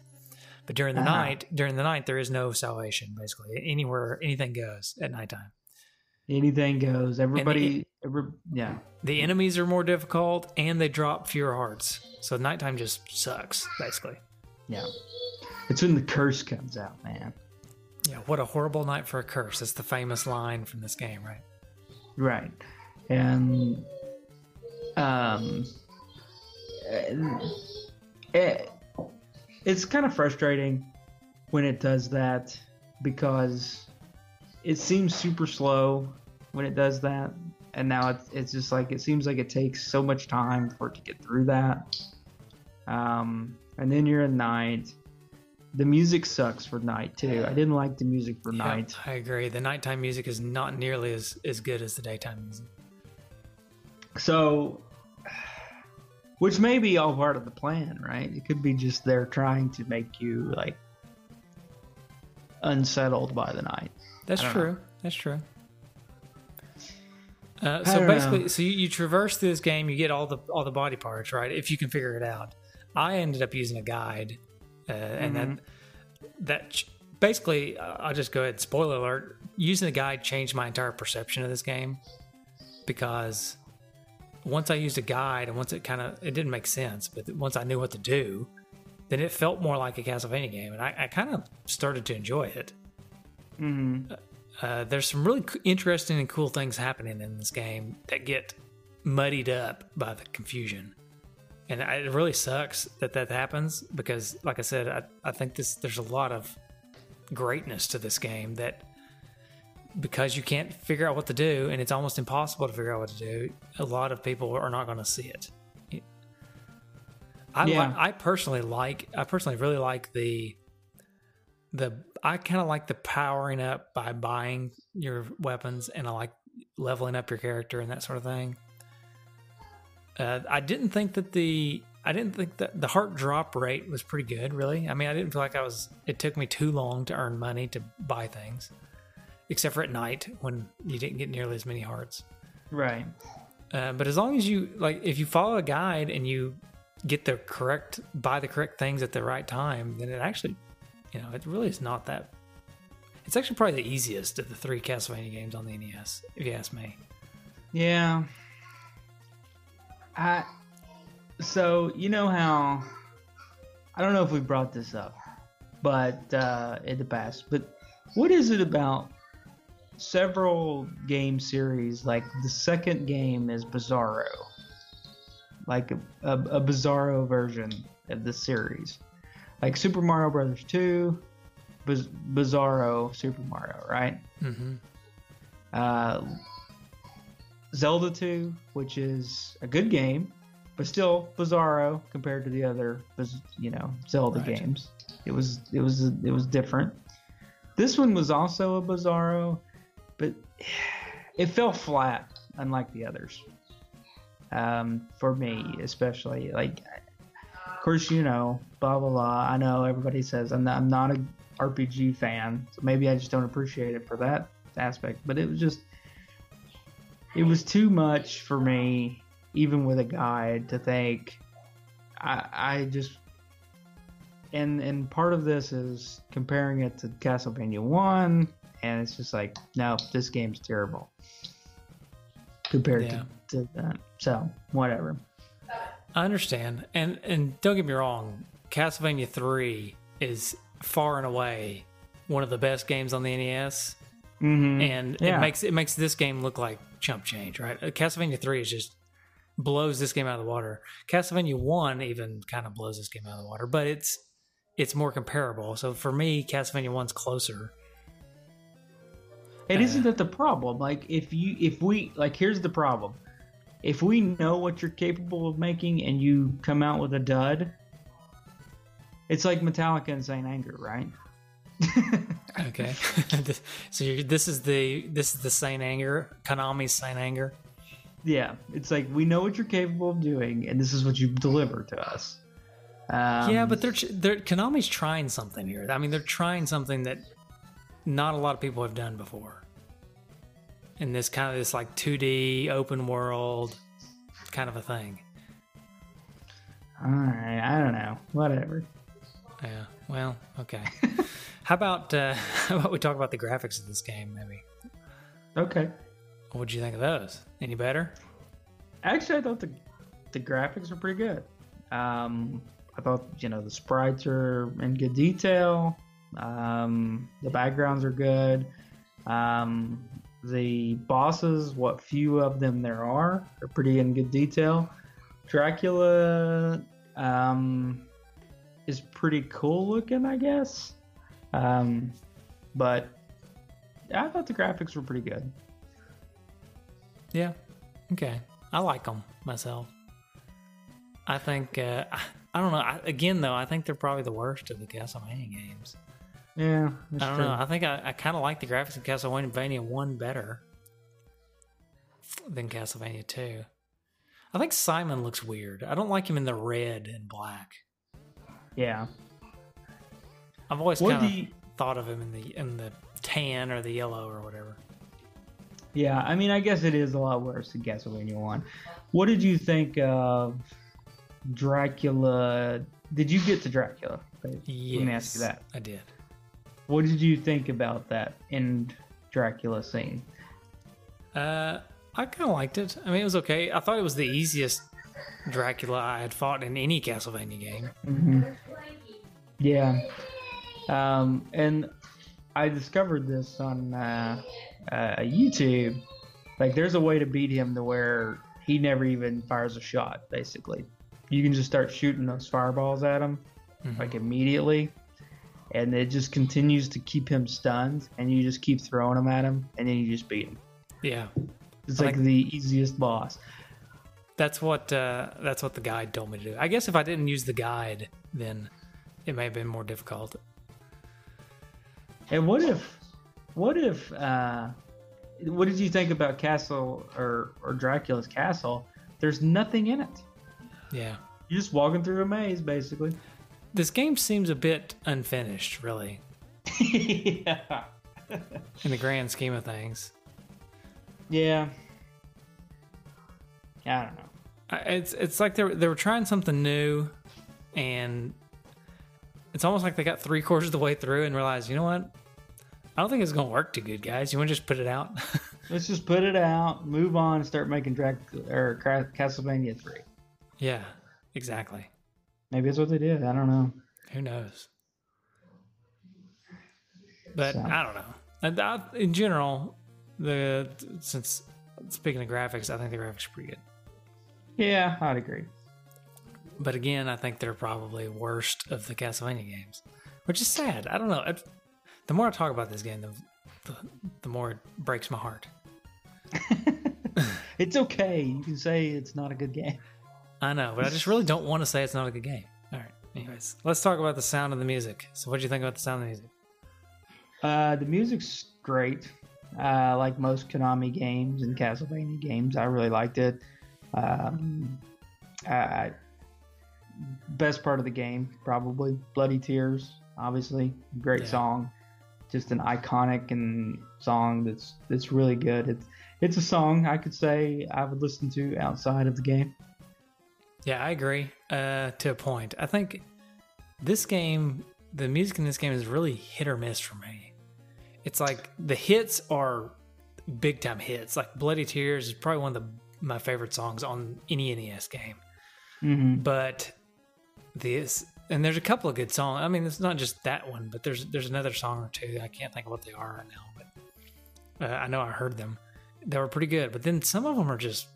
But during the Ah. night, during the night, there is no salvation. Basically, anywhere, anything goes at nighttime. Anything goes everybody every, yeah The enemies are more difficult, and they drop fewer hearts. So nighttime just sucks, basically. yeah it's when the curse comes out man Yeah, what a horrible night for a curse. That's the famous line from this game, right? Right. And um it, it's kind of frustrating when it does that because it seems super slow when it does that and now it's, it's just like it seems like it takes so much time for it to get through that um and then you're at night the music sucks for night too i didn't like the music for Yep, night I agree. The nighttime music is not nearly as, as good as the daytime music. So, which may be all part of the plan, right? It could be just they're trying to make you like unsettled by the night. That's true. That's true. Uh, so basically, know. so you, you traverse through this game, you get all the all the body parts, right? If you can figure it out. I ended up using a guide, uh, and then that ch- basically, uh, I'll just go ahead. Spoiler alert: using the guide changed my entire perception of this game because once I used a guide and once it kind of it didn't make sense, but once I knew what to do, then it felt more like a Castlevania game, and I, I kind of started to enjoy it. Mm-hmm. Uh, there's some really interesting and cool things happening in this game that get muddied up by the confusion, and I, it really sucks that that happens because, like I said, I, I think this there's a lot of greatness to this game that because you can't figure out what to do and it's almost impossible to figure out what to do, a lot of people are not going to see it. I Yeah. li- I personally like I personally really like the the I kind of like the powering up by buying your weapons and I like leveling up your character and that sort of thing. Uh, I didn't think that the I didn't think that the heart drop rate was pretty good. Really, I mean, I didn't feel like I was. It took me too long to earn money to buy things, except for at night when you didn't get nearly as many hearts. Right. Uh, but as long as you like, if you follow a guide and you get the correct, buy the correct things at the right time, then it actually, you know, it really is not that. It's actually probably the easiest of the three Castlevania games on the NES, if you ask me. Yeah. I so you know how I don't know if we brought this up, but uh, in the past, but what is it about several game series? Like the second game is Bizarro, like a, a, a Bizarro version of the series, like Super Mario Brothers Two, Biz- Bizarro Super Mario, right? Mm-hmm. uh, Zelda 2, which is a good game, but still bizarro compared to the other, you know, Zelda Right. games. It was it was it was different. This one was also a bizarro, but *sighs* it fell flat, unlike the others. Um, for me, especially like, of course, you know, blah blah blah. I know everybody says I'm not, I'm not a RPG fan, so maybe I just don't appreciate it for that aspect. But it was just it was too much for me, even with a guide, to think. I I just and and part of this is comparing it to Castlevania One, and it's just like, no, this game's terrible compared Yeah. to, to that. So whatever. I understand, and and don't get me wrong, Castlevania Three is far and away one of the best games on the NES, Mm-hmm. and Yeah. it makes it makes this game look like chump change, right? Uh, Castlevania Three is just blows this game out of the water. Castlevania One even kind of blows this game out of the water, but it's it's more comparable. So for me, Castlevania One's closer. And Uh, isn't that the problem? Like if you if we like here's the problem. If we know what you're capable of making and you come out with a dud, it's like Metallica and Saint Anger, right? *laughs* Okay, *laughs* so you're, this is the this is the Saint Anger, Konami's Saint Anger. yeah, it's like we know what you're capable of doing, and this is what you deliver to us. Um, yeah, but they're they're Konami's trying something here. I mean, they're trying something that not a lot of people have done before. In this kind of this like 2D open world kind of a thing. all right, I don't know, whatever. Yeah. Well, okay. *laughs* how about uh, *laughs* how about we talk about the graphics of this game? Maybe. Okay, What would you think of those? Any better? actually, I thought the the graphics were pretty good. Um, I thought you know the sprites are in good detail. Um, the backgrounds are good. Um, the bosses, what few of them there are, are pretty in good detail. Dracula um, is pretty cool looking, I guess. Um, but I thought the graphics were pretty good. Yeah. Okay. I like them myself. I think uh, I, don't know. I, again, though, I think they're probably the worst of the Castlevania games. Yeah, I don't true. know. I think I, I kind of like the graphics of Castlevania One better than Castlevania Two. I think Simon looks weird. I don't like him in the red and black. Yeah. I've always kind of you- thought of him in the in the tan or the yellow or whatever. Yeah, I mean, I guess it is a lot worse than Castlevania One. What did you think of Dracula. Did you get to Dracula? Yes, Let me ask you that. I did. What did you think about that end Dracula scene? Uh, I kind of liked it. I mean, it was okay. I thought it was the easiest Dracula I had fought in any Castlevania game. hmm Yeah. Um, and I discovered this on uh, uh, YouTube. Like, there's a way to beat him to where he never even fires a shot. Basically, you can just start shooting those fireballs at him Mhm. like immediately, and it just continues to keep him stunned. And you just keep throwing them at him, and then you just beat him. Yeah, It's like like- the easiest boss. That's what uh, that's what the guide told me to do. I guess if I didn't use the guide, then it may have been more difficult. And what if, what if, uh, what did you think about Castle or, or Dracula's castle? There's nothing in it. Yeah, You're just walking through a maze, basically. this game seems a bit unfinished, really, *laughs* yeah. in the grand scheme of things. Yeah. I don't know. It's it's like they were, they were trying something new, and it's almost like they got three quarters of the way through and realized, you know what? I don't think it's gonna work too good, guys. You want to just put it out? *laughs* Let's just put it out, move on, and start making Dracula or Castlevania three. yeah, exactly. Maybe that's what they did. I don't know. Who knows? But So. I don't know. And I, in general, the since speaking of graphics, I think the graphics are pretty good. Yeah, I'd agree. But again, I think they're probably worst of the Castlevania games, which is sad. I don't know. It, the more I talk about this game, the, the the more it breaks my heart. *laughs* It's okay. You can say it's not a good game. I know, but I just really don't want to say it's not a good game. All right. Anyways, let's talk about the sound of the music. So, what do you think about the sound of the music? Uh, the music's great. Uh, like most Konami games and Castlevania games, I really liked it. Um, uh, best part of the game, probably Bloody Tears. Obviously, great Yeah. song. Just an iconic and song that's that's really good. It's it's a song I could say I would listen to outside of the game. Yeah, I agree uh, to a point. I think this game, the music in this game is really hit or miss for me. It's like the hits are big time hits. Like Bloody Tears is probably one of the, my favorite songs on any NES game. Mm-hmm. But this, and there's a couple of good songs. I mean, it's not just that one, but there's there's another song or two. I can't think of what they are right now, but uh, I know I heard them. They were pretty good. But then some of them are just,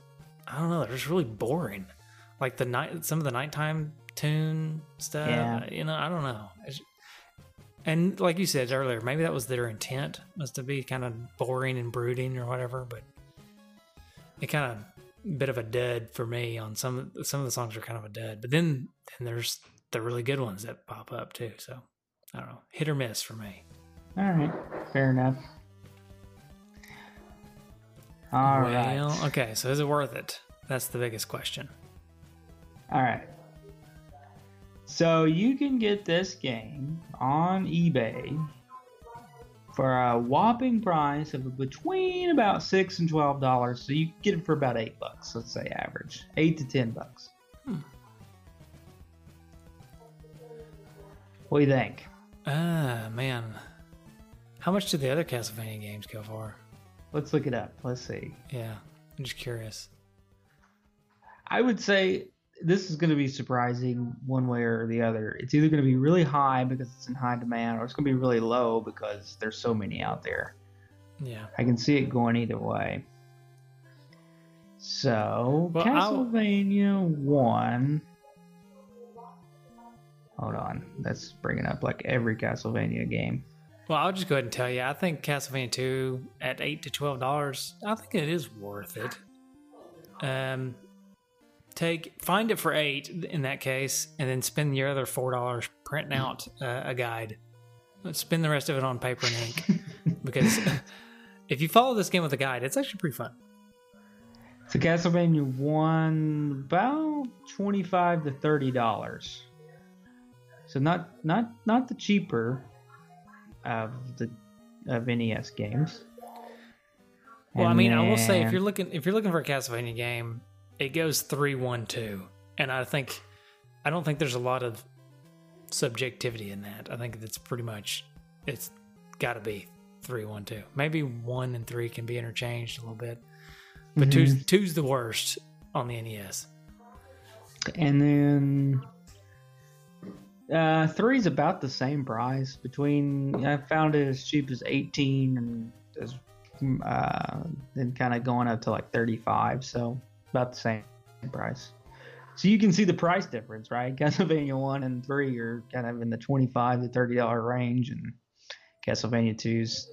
I don't know, they're just really boring. Like the night, some of the nighttime tune stuff. Yeah. You know, I don't know. It's, and like you said earlier, maybe that was their intent, was to be kind of boring and brooding or whatever. But it kind of bit of a dud for me on some some of the songs are kind of a dud. But then then there's the really good ones that pop up too. So I don't know, hit or miss for me. All right, fair enough. All right. well, okay. So is it worth it? That's the biggest question. All right. So you can get this game on eBay for a whopping price of between about six and twelve dollars. So you get it for about eight bucks. Let's say average, eight to ten bucks. Hmm. What do you think? Ah man, how much did the other Castlevania games go for? Let's look it up. Let's see. Yeah, I'm just curious. I would say this is going to be surprising one way or the other. It's either going to be really high because it's in high demand, or it's going to be really low because there's so many out there. Yeah. I can see it going either way. So, Well, I'll- Castlevania 1. Hold on. That's bringing up like every Castlevania game. Well, I'll just go ahead and tell you. I think Castlevania 2 at eight to twelve dollars. I think it is worth it. Um, take find it for eight in that case, and then spend your other four dollars printing out uh, a guide. Spend the rest of it on paper and ink *laughs* because if you follow this game with a guide, it's actually pretty fun. So, Castlevania 1, about 25 to $30. So, not not not the cheaper of the of NES games. Well, I And mean, I will say if you're looking if you're looking for a Castlevania game, it goes three one two, and I think I don't think there's a lot of subjectivity in that. I think that's pretty much it's got to be three, one, two. Maybe one and three can be interchanged a little bit, but two's two's the worst on the NES. And then uh, three's about the same price. Between I found it as cheap as eighteen and as uh, then kind of going up to like thirty five. So about the same price. So you can see the price difference, right? *laughs* Castlevania one and three are kind of in the twenty five to thirty dollar range, and Castlevania two's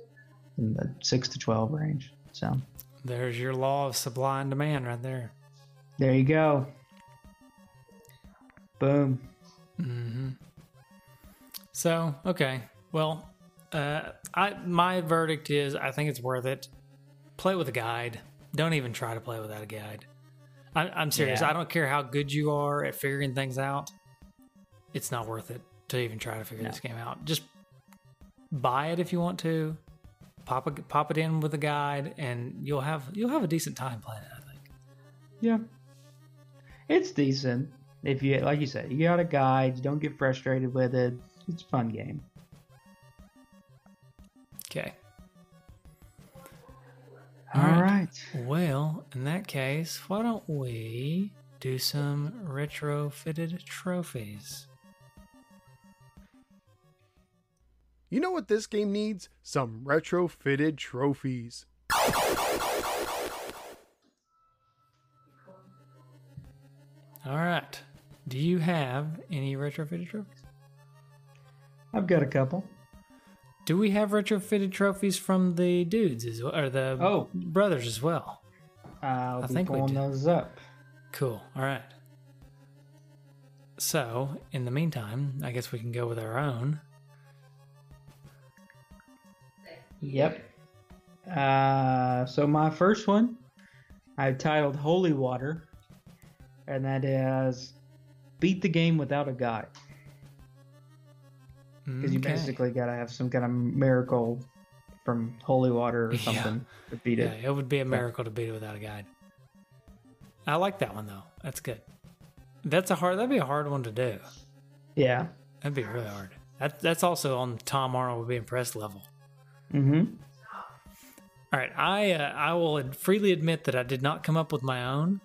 in the six to twelve range. So There's your law of supply and demand right there. there you go. Boom. hmm So okay, well, uh, I my verdict is I think it's worth it. Play with a guide. Don't even try to play without a guide. I, I'm serious. Yeah. I don't care how good you are at figuring things out. It's not worth it to even try to figure No. this game out. Just buy it if you want to. Pop a, pop it in with a guide, and you'll have you'll have a decent time playing it. I think. Yeah. It's decent. If you like you said, you got a guide, you don't get frustrated with it. It's a fun game. Okay. All All right. right. Well, in that case, why don't we do some retrofitted trophies? You know what this game needs? Some retrofitted trophies. All right. Do you have any retrofitted trophies? I've got a couple. Do we have retrofitted trophies from the dudes as well, or the Oh. brothers as well? I'll I be think we pulling do. those up. Cool. All right. So, in the meantime, I guess we can go with our own. Yep. Uh, so my first one, I titled Holy Water, and that is beat the game without a guide. Because you Okay. basically got to have some kind of miracle from holy water or *laughs* Yeah. something to beat it. Yeah, it. would be a miracle to beat it without a guide. I like that one though. That's good. That's a hard. That'd be a hard one to do. Yeah. That'd be really hard. That, that's also on Tom Arnold would be impressed level. Mm-hmm. All right, I uh, I will freely admit that I did not come up with my own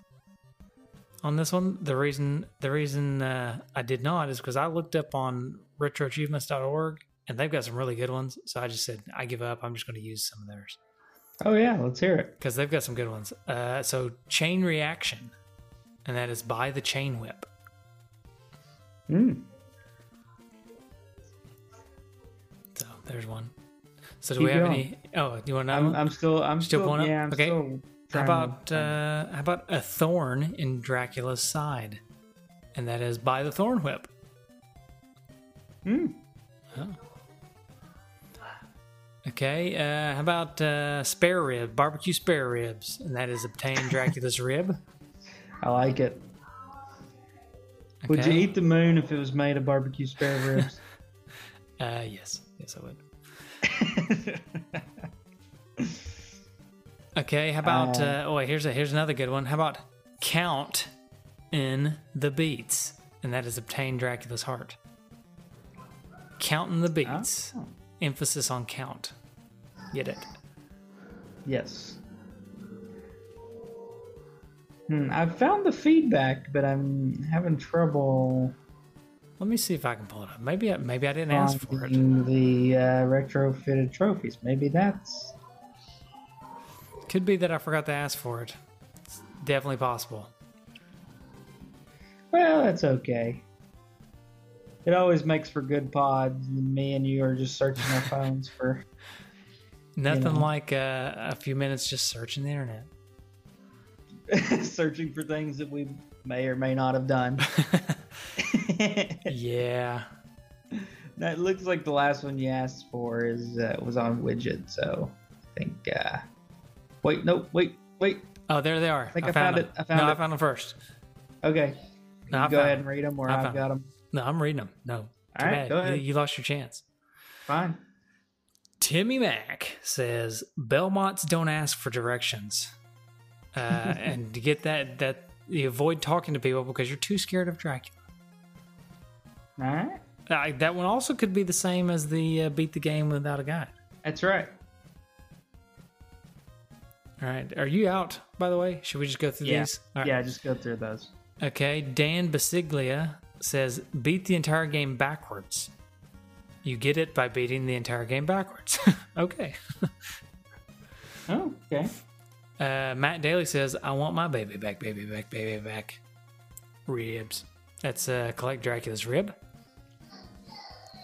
on this one. The reason the reason uh, I did not is because I looked up on retroachievements.org and they've got some really good ones. So I just said I give up. I'm just going to use some of theirs Oh yeah, let's hear it. because they've got some good ones. Uh, so chain reaction, and that is by the chain whip. Mm. So there's one. So do Keep we have going. any? Oh, do you want another I'm. I'm still I'm Still still, up? yeah I'm Okay. still How to about uh, how about a thorn in Dracula's side, and that is by the thorn whip. Hmm. Okay, uh, how about uh, spare rib, barbecue spare ribs, and that is obtain Dracula's rib. *laughs* I like it. Would you eat the moon if it was made of barbecue spare *laughs* ribs? Uh, yes, yes, I would. *laughs* Okay, how about Uh, uh, oh wait, here's a here's another good one. How about count in the beats, and that is obtain Dracula's heart. Counting the beats, Oh. emphasis on count. Get it? yes. Hmm, I've found the feedback, but I'm having trouble Let me see if I can pull it up. Maybe I, maybe I didn't ask for it. the uh, retrofitted trophies. Maybe that's Could be that I forgot to ask for it. It's definitely possible. well, that's okay. It always makes for good pods. Me and you are just searching our phones for. *laughs* Nothing know. like uh, a few minutes just searching the internet. *laughs* searching for things that we may or may not have done. *laughs* yeah. that looks like the last one you asked for is uh, was on widget, so I think. Uh, wait, no, wait, wait. Oh, there they are. I think I found them. it. I found no, I it. found them first. Okay, No, I go ahead and read them, or I I've found got them. No, I'm reading them. No. All right, go ahead. You, you lost your chance. Fine. Timmy Mack says Belmonts don't ask for directions, uh, *laughs* and to get that that you avoid talking to people because you're too scared of Dracula. All right. Uh, that one also could be the same as the uh, beat the game without a guide. That's right. All right. Are you out, by the way? Should we just go through Yeah. these? All right. Yeah, just go through those. Okay. Dan Basiglia says beat the entire game backwards. You get it by beating the entire game backwards. *laughs* okay. Oh, okay. Uh, Matt Daly says, I want my baby back, baby back, baby back. Ribs. That's uh, Collect Dracula's rib.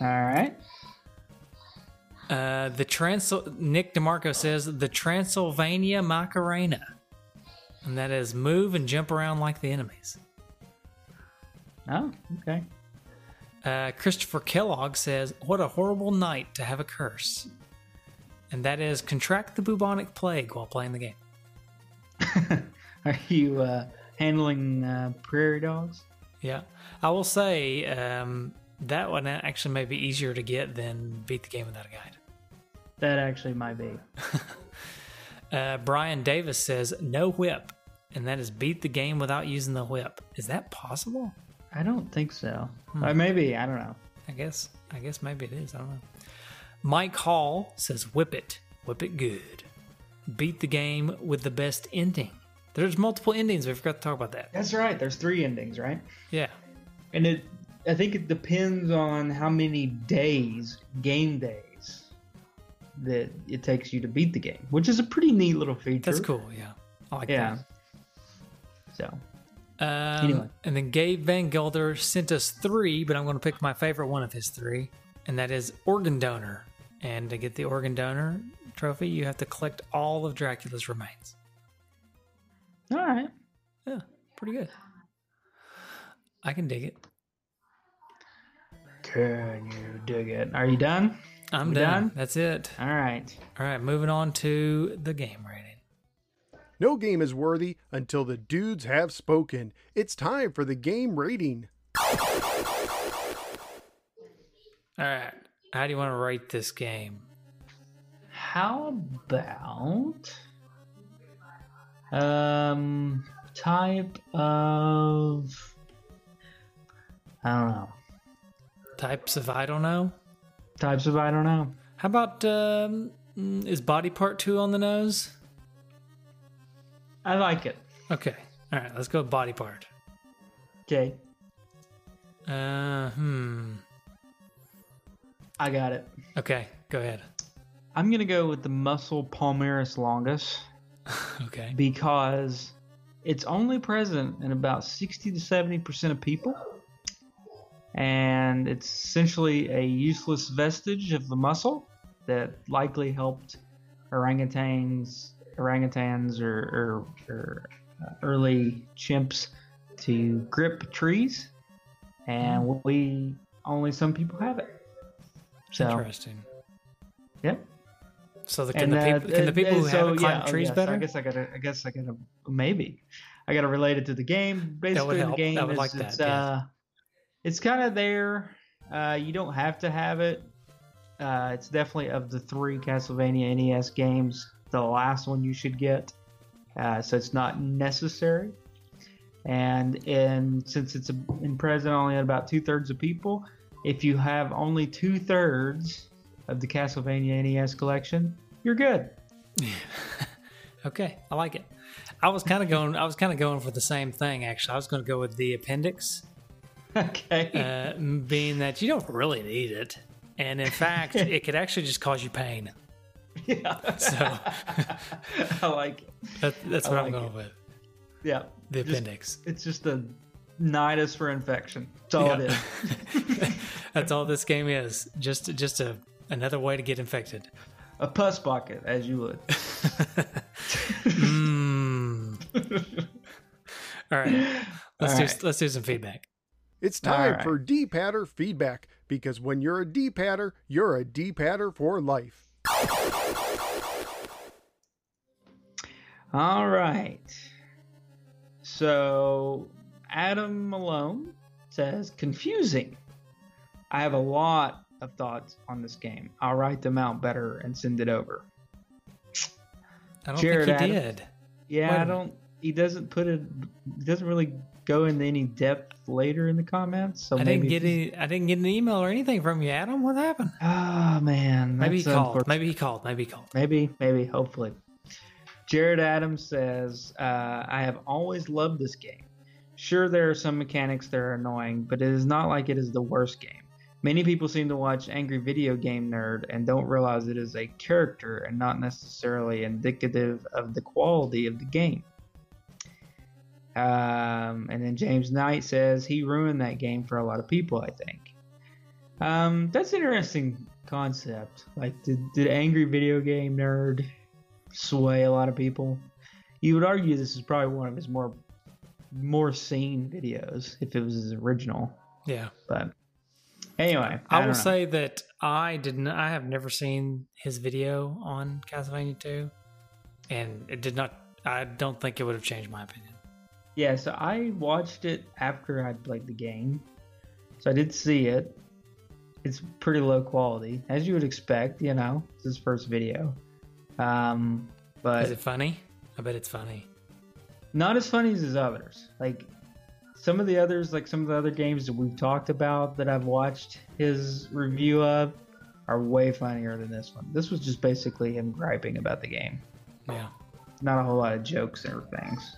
All right. Uh, the Transil- Nick DeMarco says the Transylvania Macarena, and that is move and jump around like the enemies. Oh, okay. Uh, Christopher Kellogg says, "What a horrible night to have a curse," and that is contract the bubonic plague while playing the game. *laughs* Are you uh, handling uh, prairie dogs? Yeah, I will say um, that one actually may be easier to get than beat the game without a guide. That actually might be. *laughs* Uh, Brian Davis says no whip, and that is beat the game without using the whip. Is that possible? I don't think so. Hmm. Or maybe I don't know. I guess. I guess maybe it is. I don't know. Mike Hall says whip it, whip it good. Beat the game with the best ending. There's multiple endings. We forgot to talk about that. That's right. There's three endings, right? Yeah. And it, I think it depends on how many days, game days, that it takes you to beat the game, which is a pretty neat little feature. That's cool. Yeah. I like Yeah. So, that. Um, Anyway. And then Gabe Van Gelder sent us three, but I'm going to pick my favorite one of his three, and that is Organ Donor. And to get the Organ Donor trophy, you have to collect all of Dracula's remains. all right. Yeah, pretty good. I can dig it. Can you dig it? Are you done? I'm done. done? That's it. All right. All right, moving on to the game rating. No game is worthy until the dudes have spoken. It's time for the game rating. All right, how do you want to rate this game? How about um type of I don't know. Types of I don't know. Types of I don't know. How about um, is body part two on the nose? I like it. Okay. All right, let's go body part. Okay. Uh, hmm. I got it. Okay, go ahead. I'm gonna go with the muscle palmaris longus *laughs* Okay. because it's only present in about 60 to 70 percent of people, and it's essentially a useless vestige of the muscle that likely helped orangutans, orangutans, or, or, or uh, early chimps to grip trees, and we only some people have it. So, Interesting. yep. So the, can And, the uh, people can the people uh, who so, have it climb yeah, oh, trees yes, better? I guess I gotta. I guess I gotta. Maybe I gotta relate it to the game. Basically, the game is like that, it's, yeah. uh, it's kind of there. Uh, you don't have to have it. Uh, it's definitely of the three Castlevania NES games, the last one you should get. Uh, so it's not necessary. And in since it's in present only at about two thirds of people, if you have only two thirds of the Castlevania NES collection, you're good. *laughs* Okay, I like it. I was kind of going. I was kind of going for the same thing. Actually, I was going to go with the appendix, *laughs* Okay. uh, being that you don't really need it, and in fact, *laughs* it could actually just cause you pain. Yeah. So *laughs* I like it. that, that's I what I'm going it. with. Yeah. The Just- appendix. It's just a nidus for infection. That's all it Yeah. is. *laughs* that's all this game is. Just just a another way to get infected. A pus bucket, as you would. Mm. *laughs* all right, let's All do right. let's do some feedback. It's time right. for D-Patter feedback because when you're a D-Patter, you're a D-Patter for life. All right. So, Adam Malone says, confusing. I have a lot of thoughts on this game. I'll write them out better and send it over. I don't Jared think he Adam. did. Yeah, Wait I don't. He doesn't put it. Doesn't really go into any depth later in the comments. So I didn't get any. I didn't get an email or anything from you, Adam. What happened? Oh man, Maybe he called. Maybe he called. Maybe he called. Maybe, maybe, hopefully. Jared Adams says, uh, I have always loved this game. Sure, there are some mechanics that are annoying, but it is not like it is the worst game. Many people seem to watch Angry Video Game Nerd and don't realize it is a character and not necessarily indicative of the quality of the game. Um, and then James Knight says he ruined that game for a lot of people, I think. Um, that's an interesting concept. Like, did, did Angry Video Game Nerd sway a lot of people? You would argue this is probably one of his more more seen videos if it was his original. Yeah. But anyway, I, don't will know. say that I didn't. I have never seen his video on Castlevania 2, and it did not. I don't think it would have changed my opinion. Yeah, so I watched it after I'd played the game. So I did see it. It's pretty low quality, as you would expect, you know. It's his first video. Um, but Is it funny? I bet it's funny. not as funny as his others. Like some of the others, like some of the other games that we've talked about that I've watched his review of, are way funnier than this one. This was just basically him griping about the game. Yeah. Not a whole lot of jokes or things.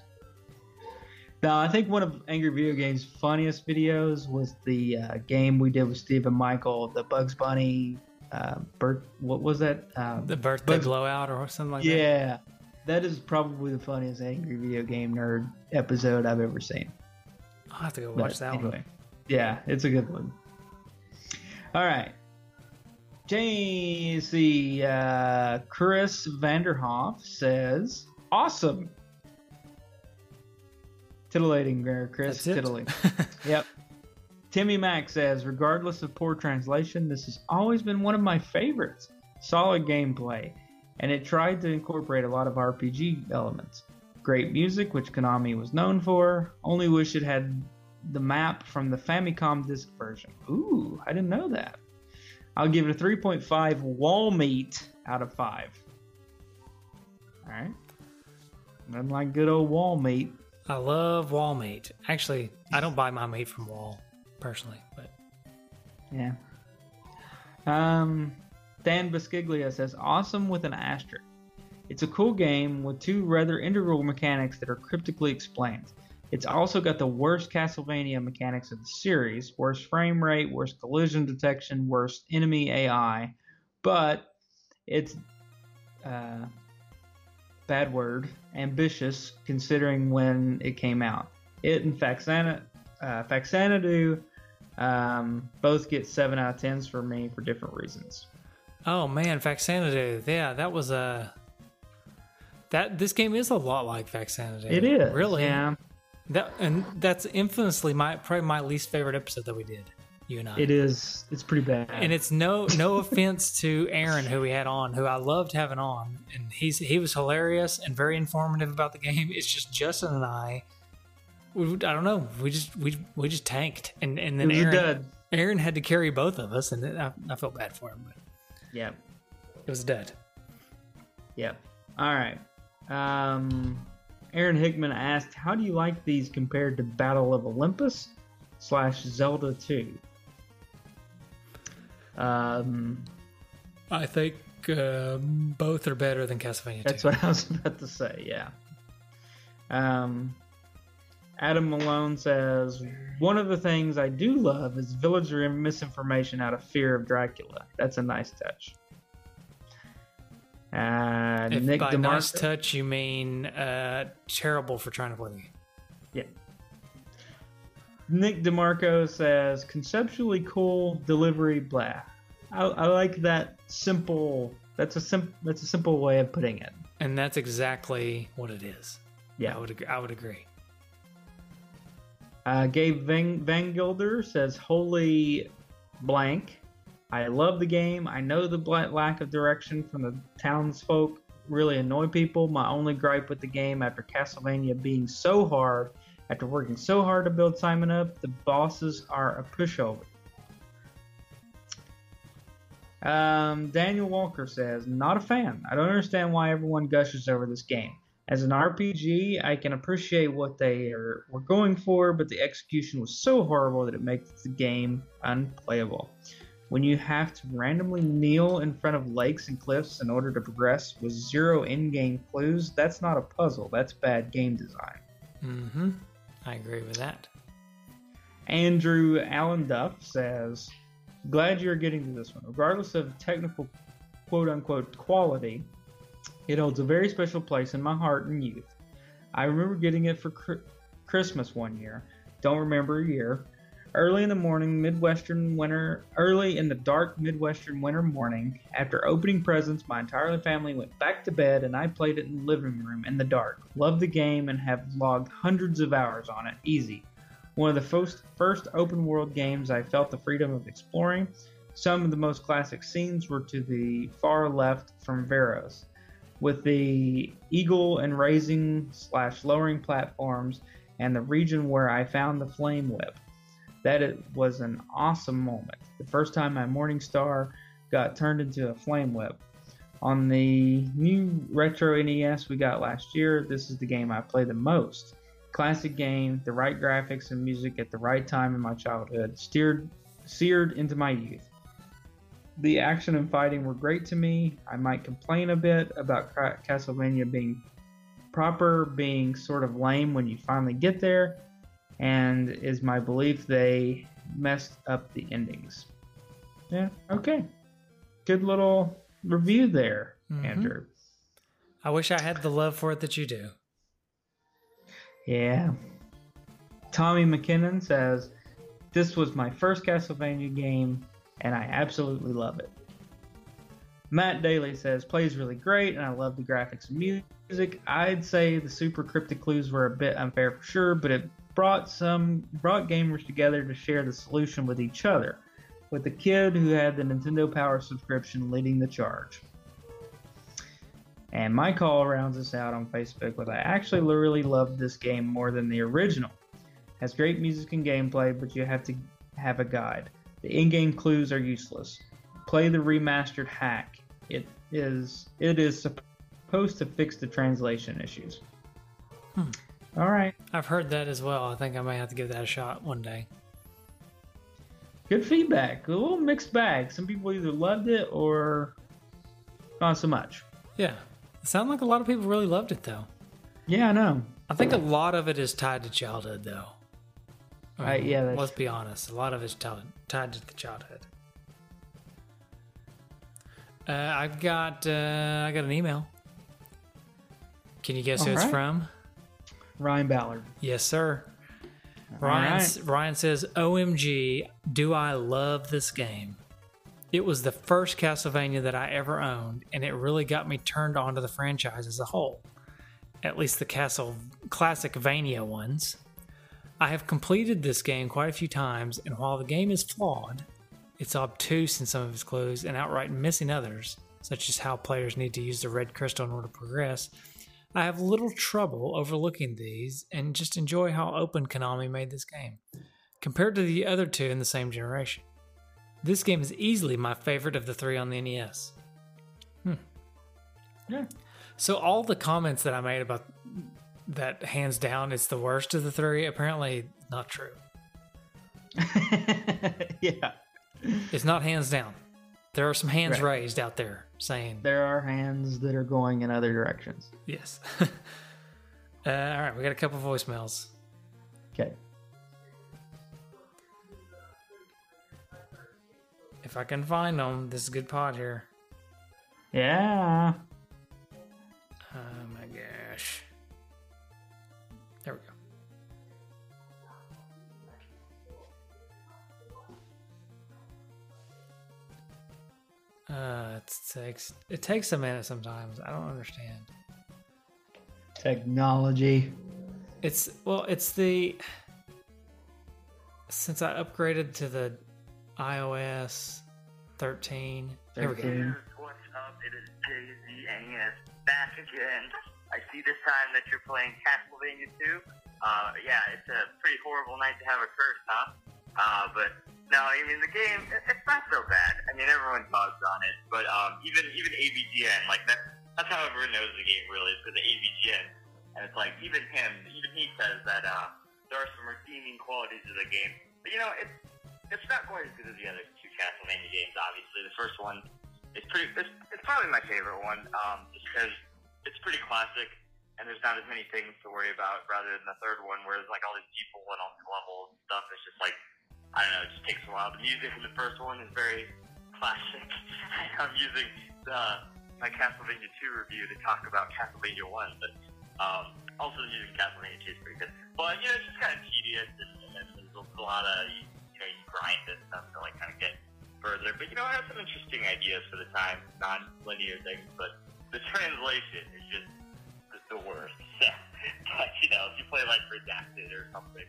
Now, I think one of Angry Video Game's funniest videos was the uh, game we did with Steve and Michael, the Bugs Bunny. Uh, Bert, what was that? Uh, The birthday Bugs- blowout or something like that. yeah, that is probably the funniest Angry Video Game Nerd episode I've ever seen. I'll have to go But watch that anyway, one. yeah, it's a good one. All right, JC uh, Chris Vanderhoff says, "Awesome." Titillating there, Chris. That's it. *laughs* Yep. Timmy Mack says, regardless of poor translation, this has always been one of my favorites. Solid gameplay, and it tried to incorporate a lot of RPG elements. Great music, which Konami was known for. Only wish it had the map from the Famicom disc version. Ooh, I didn't know that. I'll give it a 3.5 wall meat out of 5. Alright. Nothing like good old wall meat. I love wall meat. Actually, I don't buy my meat from Wall personally, but Yeah. Um, Dan Bisciglia says, awesome with an asterisk. It's a cool game with two rather integral mechanics that are cryptically explained. It's also got the worst Castlevania mechanics of the series worst frame rate, worst collision detection, worst enemy AI, but it's, uh, bad word, ambitious considering when it came out. It and Faxana, uh, Faxanadu um, both get 7 out of 10s for me for different reasons. oh man, Faxanadu. Yeah, that was a that this game is a lot like Faxanadu. It is. really. Yeah. That and that's infamously my probably my least favorite episode that we did. You and I. It is. It's pretty bad. and it's no no offense to Aaron who we had on, who I loved having on, and he's he was hilarious and very informative about the game. It's just Justin and I. We, I don't know. We just we we just tanked, and and then Aaron a. Aaron had to carry both of us, and I, I felt bad for him, but Yep. it was dead. dud. Yep. All right. Um, Aaron Hickman asked, "How do you like these compared to Battle of Olympus slash Zelda 2?" Um, I think uh, both are better than Castlevania. That's 2. what *laughs* I was about to say. Yeah. Um, Adam Malone says one of the things I do love is villager misinformation out of fear of Dracula. That's a nice touch. Uh, If Nick by DeMarco. nice touch you mean uh, terrible for trying to play the game. Yeah. Nick DeMarco says conceptually cool delivery blah. I, I like that simple. That's a sim. That's a simple way of putting it. And that's exactly what it is. Yeah. I would agree. I would agree. Uh, Gabe Van, Van Gilder says, "Holy blank! I love the game. I know the lack of direction from the townsfolk really annoy people. My only gripe with the game, after Castlevania being so hard, after working so hard to build Simon up, the bosses are a pushover." Um, Daniel Walker says, "Not a fan. I don't understand why everyone gushes over this game. As an RPG, I can appreciate what they are, were going for, but the execution was so horrible that it makes the game unplayable. When you have to randomly kneel in front of lakes and cliffs in order to progress with zero in game clues, that's not a puzzle, that's bad game design. Mm hmm. I agree with that. Andrew Allen Duff says, Glad you're getting to this one. Regardless of technical quote unquote quality, it holds a very special place in my heart and youth. I remember getting it for Christmas one year. Don't remember a year. Early in the morning, Midwestern winter, early in the dark Midwestern winter morning, after opening presents, my entire family went back to bed and I played it in the living room in the dark. Loved the game and have logged hundreds of hours on it. Easy. One of the first, first open world games I felt the freedom of exploring. Some of the most classic scenes were to the far left from Veros, with the eagle and raising slash lowering platforms and the region where I found the flame whip. That it was an awesome moment. The first time my Morning Star got turned into a flame whip. On the new retro NES we got last year, this is the game I play the most. Classic game, the right graphics and music at the right time in my childhood, steered, seared into my youth. The action and fighting were great to me. I might complain a bit about Castlevania being proper, being sort of lame when you finally get there, and is my belief they messed up the endings. Yeah, okay. Good little review there, mm-hmm. Andrew. I wish I had the love for it that you do. Yeah. Tommy McKinnon says, This was my first Castlevania game, and I absolutely love it. Matt Daly says, Plays really great, and I love the graphics and music. I'd say the super cryptic clues were a bit unfair for sure, but it brought some brought gamers together to share the solution with each other, with the kid who had the Nintendo Power subscription leading the charge. And Mike Hall rounds us out on Facebook with I actually really loved this game more than the original. Has great music and gameplay, but you have to have a guide. The in-game clues are useless. Play the remastered hack. It is it is supposed to fix the translation issues. Hmm. All right. I've heard that as well. I think I might have to give that a shot one day. Good feedback. A little mixed bag. Some people either loved it or not so much. Yeah, it sounded like a lot of people really loved it, though. Yeah, I know. I think a lot of it is tied to childhood, though. I mean, yeah, let's be honest. A lot of it's tied, tied to the childhood. Uh, I've got uh, I got an email. Can you guess All who right. it's from? Ryan Ballard. Yes, sir. Ryan right. Ryan says, "OMG, do I love this game? It was the first Castlevania that I ever owned, and it really got me turned on to the franchise as a whole. At least the Castle classic Vania ones. I have completed this game quite a few times, and while the game is flawed, it's obtuse in some of its clues and outright missing others, such as how players need to use the red crystal in order to progress. I have little trouble overlooking these and just enjoy how open Konami made this game, compared to the other two in the same generation. This game is easily my favorite of the three on the NES. Hmm. Yeah. So all the comments that I made about that hands down it's the worst of the three apparently not true. *laughs* yeah. It's not hands down. There are some hands right. raised out there saying there are hands that are going in other directions. Yes. *laughs* uh, all right, we got a couple voicemails. Okay. If I can find them, this is a good pod here. Yeah. Oh my gosh. Uh, it takes it takes a minute sometimes. I don't understand. Technology. It's well, it's the since I upgraded to the iOS 13. Here we go. What's up? It is JZAS back again. I see this time that you're playing Castlevania 2. Uh, yeah, it's a pretty horrible night to have a curse, huh? Uh, but no, I mean the game, it's not so bad. I mean everyone bugs on it, but um, even even AVGN, like that, that's how everyone knows the game really is because of AVGN. And it's like even him, even he says that uh, there are some redeeming qualities of the game. But you know, it's it's not quite as good as the other two Castlevania games. Obviously, the first one is pretty. It's, it's probably my favorite one, um, just because it's pretty classic and there's not as many things to worry about rather than the third one where there's like all these people and all these levels and stuff. It's just like I don't know, it just takes a while. The music in the first one is very classic. I'm using the my Castlevania 2 review to talk about Castlevania 1, but um, also using Castlevania 2 is pretty good. But you know, it's just kind of tedious and, and there's a lot of you know you grind and stuff to like kind of get further. But you know, I have some interesting ideas for the time, non-linear things, but the translation is just just the worst. *laughs* but you know, if you play like Redacted or something,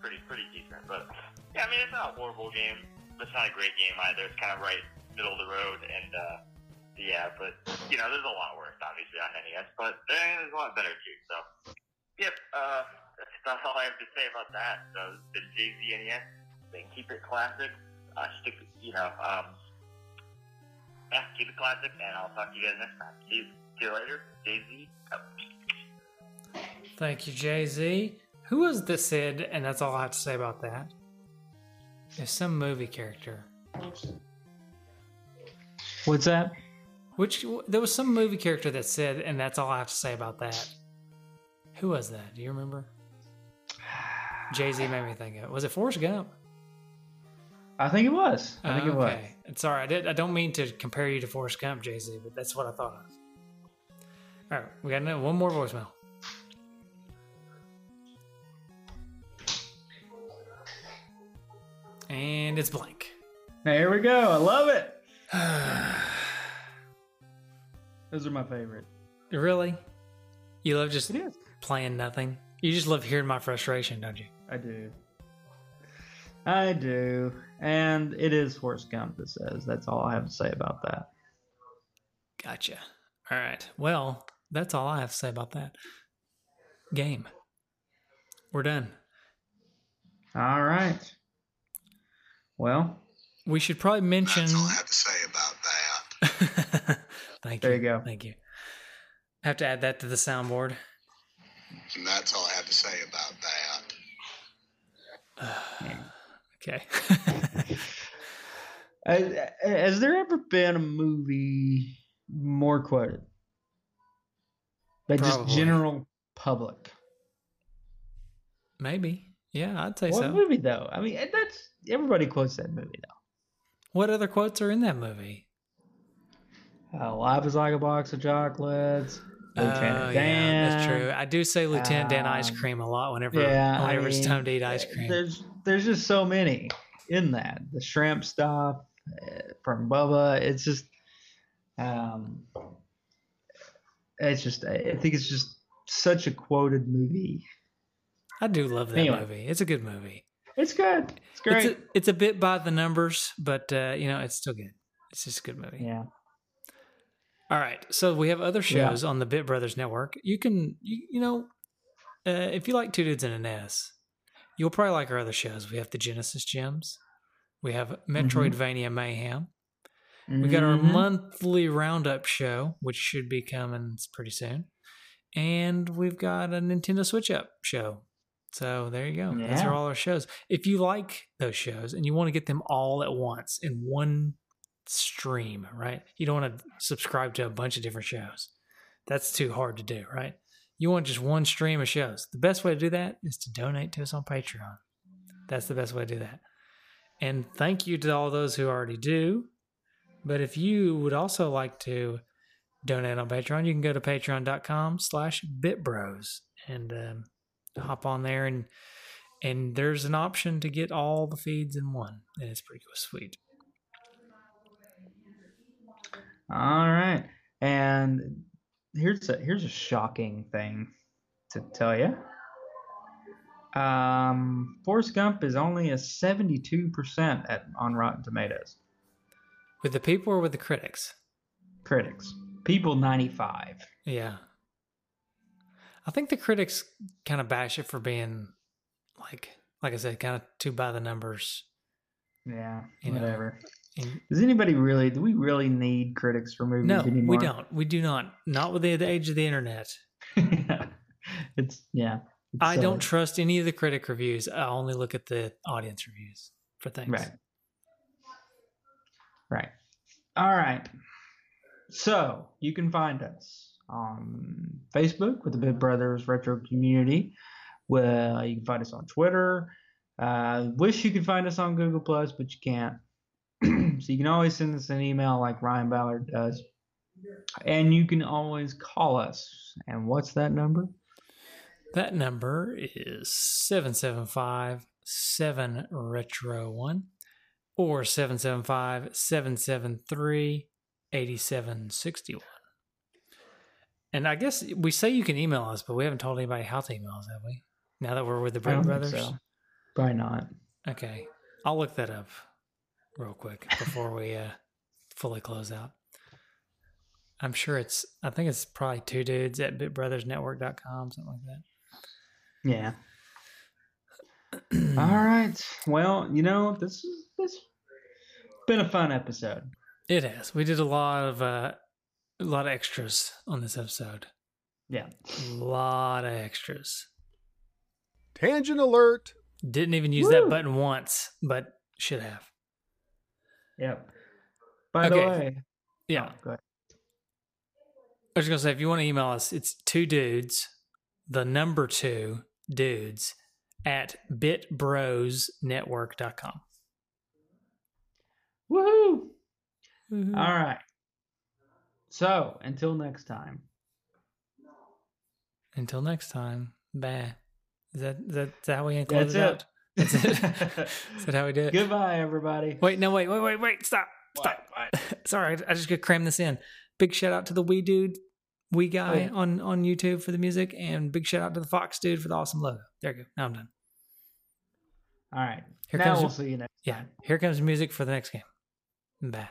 pretty pretty decent. But yeah, I mean, it's not a horrible game. It's not a great game either. It's kind of right middle of the road, and uh, yeah, but you know, there's a lot worse obviously on NES, but there's a lot better too. So yep, uh, that's all I have to say about that. So the JZ NES, then keep it classic. Uh, stick, you know, um, yeah, keep it classic, and I'll talk to you guys next time. See you, see you later. Thank you, Jay Z. Who was the Sid? And that's all I have to say about that. It's some movie character. What's that? Which there was some movie character that said, and that's all I have to say about that. Who was that? Do you remember? Jay Z made me think of it. Was it Forrest Gump? I think it was. I think it was. Okay. Right. I, did, I don't mean to compare you to Forrest Gump, Jay Z, but that's what I thought of. All right, we got another- one more voicemail. And it's blank. There we go. I love it. *sighs* Those are my favorite. really? You love just playing nothing? You just love hearing my frustration, don't you? I do. I do. And it is Forrest Gump that says. That's all I have to say about that. Gotcha. All right. Well, that's all I have to say about that game. We're done. All right. Well, We should probably mention. That's all I have to say about that. *laughs* Thank There you. There you go. Thank you. Have to add that to the soundboard. And that's all I have to say about that. *sighs* Okay. *laughs* uh, has there ever been a movie more quoted? But just general public. Maybe. Yeah, I'd say What so. movie though? I mean, that's everybody quotes that movie though. What other quotes are in that movie? Uh, Life is like a box of chocolates. Lieutenant Oh, Dan. yeah, that's true. I do say Lieutenant Dan ice Um, cream a lot whenever Yeah, I whenever it's time to eat ice cream. There's there's just so many in that. The shrimp stuff uh, from Bubba. It's just, um, it's just. I think it's just such a quoted movie. I do love that Anyway. movie. It's a good movie. It's good. It's great. It's a, it's a bit by the numbers, but uh, you know it's still good. It's just a good movie. yeah. All right. So we have other Yeah. shows on the Bit Brothers Network. You can, you, you know, uh, if you like Two Dudes in a Nest, you'll probably like our other shows. We have the Genesis Gems. We have Metroidvania Mayhem. We got our Mhm. monthly roundup show, which should be coming pretty soon. And we've got a Nintendo Switch Up show. So there you go. Those are all our shows. If you like those shows and you want to get them all at once in one stream, right? You don't want to subscribe to a bunch of different shows. That's too hard to do, right? You want just one stream of shows. The best way to do that is to donate to us on Patreon. That's the best way to do that. And thank you to all those who already do. But if you would also like to donate on Patreon, you can go to patreon.com slash bitbros and um, hop on there and and there's an option to get all the feeds in one. And it's pretty sweet. All right. And here's a here's a shocking thing to tell you. Um, Forrest Gump is only a 72% at on Rotten Tomatoes. With the people or with the critics? Critics. People 95. Yeah. I think the critics kind of bash it for being like like I said, kind of too by the numbers. Yeah, You know. whatever. And Does anybody really? Do we really need critics for movies no, anymore? we don't. We do not. Not with the, the age of the internet. *laughs* it's yeah. it's I silly. don't trust any of the critic reviews. I only look at the audience reviews for things. Right. Right. All right. So you can find us on Facebook with the Bit Brothers Retro Community. Well, you can find us on Twitter. Uh, wish you could find us on Google Plus, but you can't. *clears throat* so you can always send us an email like Ryan Ballard does, and you can always call us. And what's that number? That number is 775 7 Retro 1 or 775 773 8761. And I guess we say you can email us, but we haven't told anybody how to email us, have we? Now that we're with the I Brick don't think Brothers? so. Probably not. Okay. I'll look that up real quick before we uh, fully close out. I'm sure it's, I think it's probably two dudes at bitbrothersnetwork.com, something like that. Yeah. *clears throat* All right. Well, you know, this is this been a fun episode. It has. We did a lot of uh, a lot of extras on this episode. Yeah. A lot of extras. Tangent alert. Didn't even use Woo. that button once, but should have. Yep. By the way, Yeah. oh, go ahead. I was gonna say if you want to email us, it's two dudes, the number two dudes at bitbrosnetwork.com. Woohoo! Mhm. All right. So until next time. Until next time, bye. Is that is that, is that how we close That's it it. out? That's it. *laughs* is that how we do it? Goodbye, everybody. Wait, no, wait, wait, wait, wait, stop. Stop. *laughs* Sorry, I just gotta cram this in. Big shout out to the Wee Dude, Wee oh, Guy Oh, yeah. on, on YouTube for the music, and big shout out to the Fox Dude for the awesome logo. There you go. Now I'm done. All right. Here now comes we'll the- see you next Yeah, time. here comes music for the next game. Bye.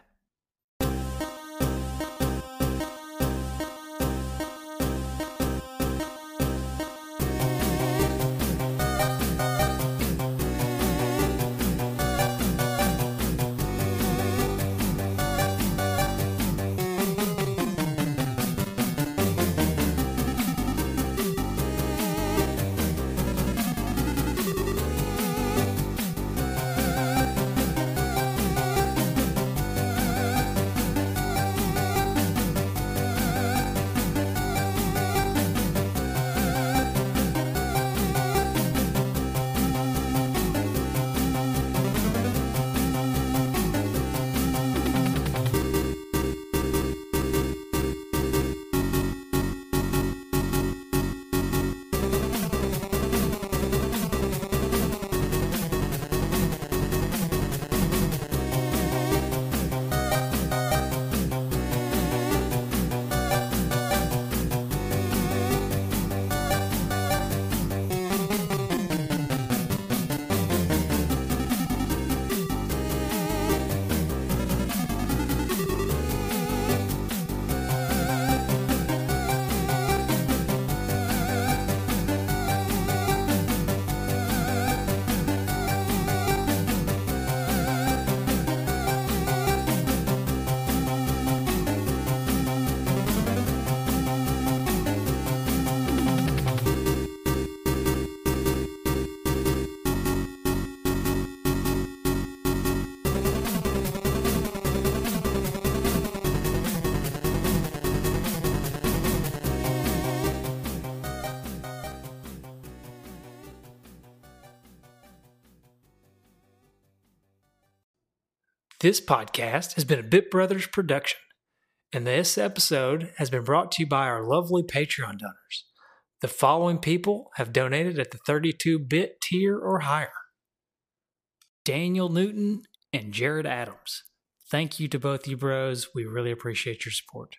This podcast has been a Bit Brothers production, and this episode has been brought to you by our lovely Patreon donors. The following people have donated at the 32 bit tier or higher Daniel Newton and Jared Adams. Thank you to both you bros. We really appreciate your support.